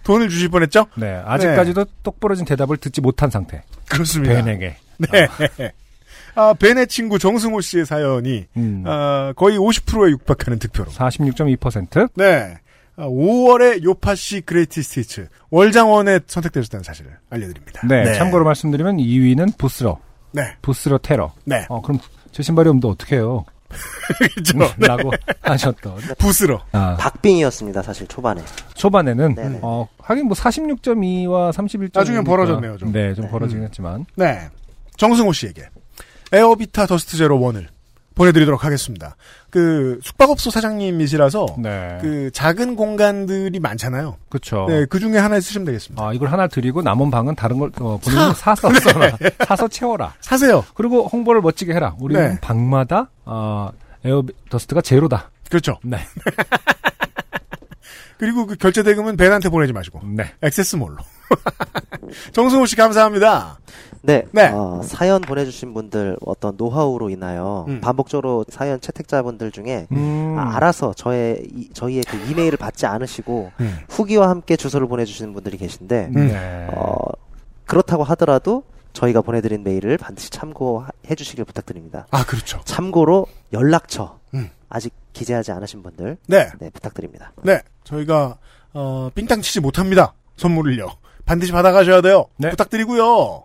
돈을 주실 뻔했죠? 네. 아직까지도 똑부러진 대답을 듣지 못한 상태. 그렇습니다. 벤에게. 네. 아, 벤의 친구 정승호 씨의 사연이 음. 아, 거의 50%에 육박하는 득표로. 46.2%. 네. 아, 5월의 요팟시 greatest hits 월장원에 선택되셨다는 사실을 알려드립니다. 네. 참고로 말씀드리면 2위는 부스러. 네. 부스러 테러. 네. 어, 그럼 제 신발이 없는데 어떡해요? 그렇죠. 라고 하셨던. 부스러. 아, 박빙이었습니다 사실 초반에. 초반에는 네네. 어, 하긴 뭐 46.2와 31.2 나중엔 벌어졌네요, 좀. 네, 좀 벌어지긴 했지만. 네. 정승호 씨에게 에어비타 더스트 제로 1을 보내드리도록 하겠습니다. 그 숙박업소 사장님이시라서 네. 그 작은 공간들이 많잖아요. 그쵸. 네, 그 중에 하나 쓰시면 되겠습니다. 아, 이걸 하나 드리고 남은 방은 다른 걸 어, 본인이 사서 써라. 사서 채워라. 사세요. 그리고 홍보를 멋지게 해라. 우리 는 네. 방마다 어, air dust가 제로다. 그렇죠. 네. 그리고 그 결제 대금은 벤한테 보내지 마시고 네. 액세스몰로. 정승호 씨 감사합니다. 네. 네. 어, 사연 보내주신 분들 어떤 노하우로 인하여 음. 반복적으로 사연 채택자분들 중에 음. 아, 알아서 저의 이, 저희의 그 이메일을 받지 않으시고 음. 후기와 함께 주소를 보내주시는 분들이 계신데 네. 어, 그렇다고 하더라도 저희가 보내드린 메일을 반드시 참고해 주시길 부탁드립니다. 아 그렇죠. 참고로 연락처 음. 아직 기재하지 않으신 분들 네. 네, 부탁드립니다. 네. 저희가 어, 삥땅 치지 못합니다. 선물을요. 반드시 받아가셔야 돼요. 부탁드리고요.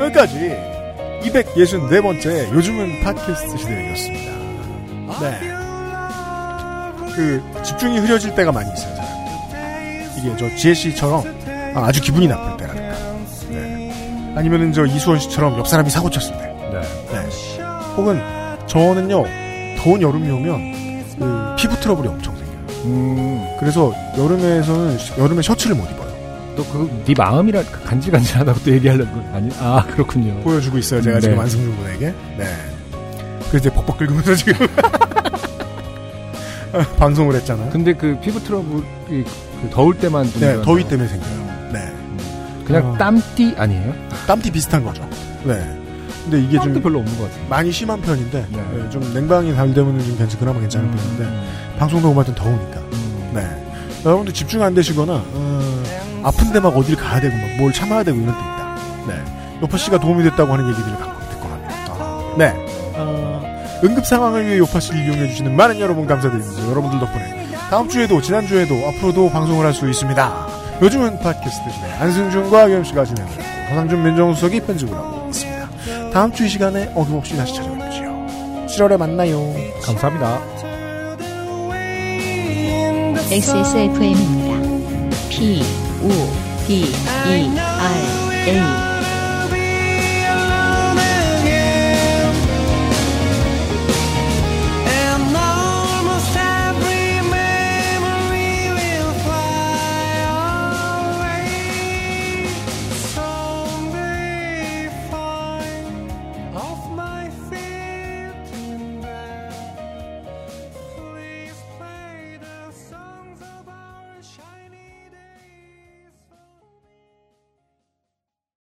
여기까지 264번째 요즘은 팟캐스트 시대였습니다. 네. 그 집중이 흐려질 때가 많이 있어요. 이게 저 지혜 씨처럼 아, 아주 기분이 나쁠 때라든가. 네. 아니면은 저 이수원 씨처럼 옆 사람이 사고 쳤을 때. 네. 혹은 저는요 더운 여름이 오면 그 피부 트러블이 엄청 생겨요. 그래서 여름에서는 여름에 셔츠를 못 입어요. 또그네 마음이라 간질간질하다고 또 얘기하려는 건 아니 아 그렇군요. 보여주고 있어요. 제가 네. 지금 안승준 군에게. 네. 그래서 이제 벅벅 긁으면서 지금 방송을 했잖아요. 근데 그 피부 트러블이 그 더울 때만 좀 네, 더위 거. 때문에 생겨요. 네. 그냥 어. 땀띠 아니에요? 땀띠 비슷한 거죠. 네. 근데 이게 좀 별로 없는 것 같아요. 많이 심한 편인데 네, 좀 냉방이 잘 되면 좀 괜찮 그나마 괜찮은 음. 편인데 방송 녹음할 땐 더우니까. 네. 여러분들 집중 안 되시거나 어, 아픈데 막 어딜 가야 되고 막 뭘 참아야 되고 이런 때 있다. 네. 요파 씨가 도움이 됐다고 하는 얘기들을 갖고 듣고 합니다. 네. 어, 응급 상황을 위해 요파 씨를 이용해 주시는 많은 여러분 감사드립니다. 여러분들 덕분에 다음 주에도 지난 주에도 앞으로도 방송을 할 수 있습니다. 요즘은 팟캐스트 시대 안승준과 씨가 진행을 하고 허상준 민정수석이 편집을 하고 있습니다. 다음 주 이 시간에 어김없이 다시 찾아뵙지요. 7월에 만나요. 감사합니다. XSFM입니다. P, O, D, E, R, A.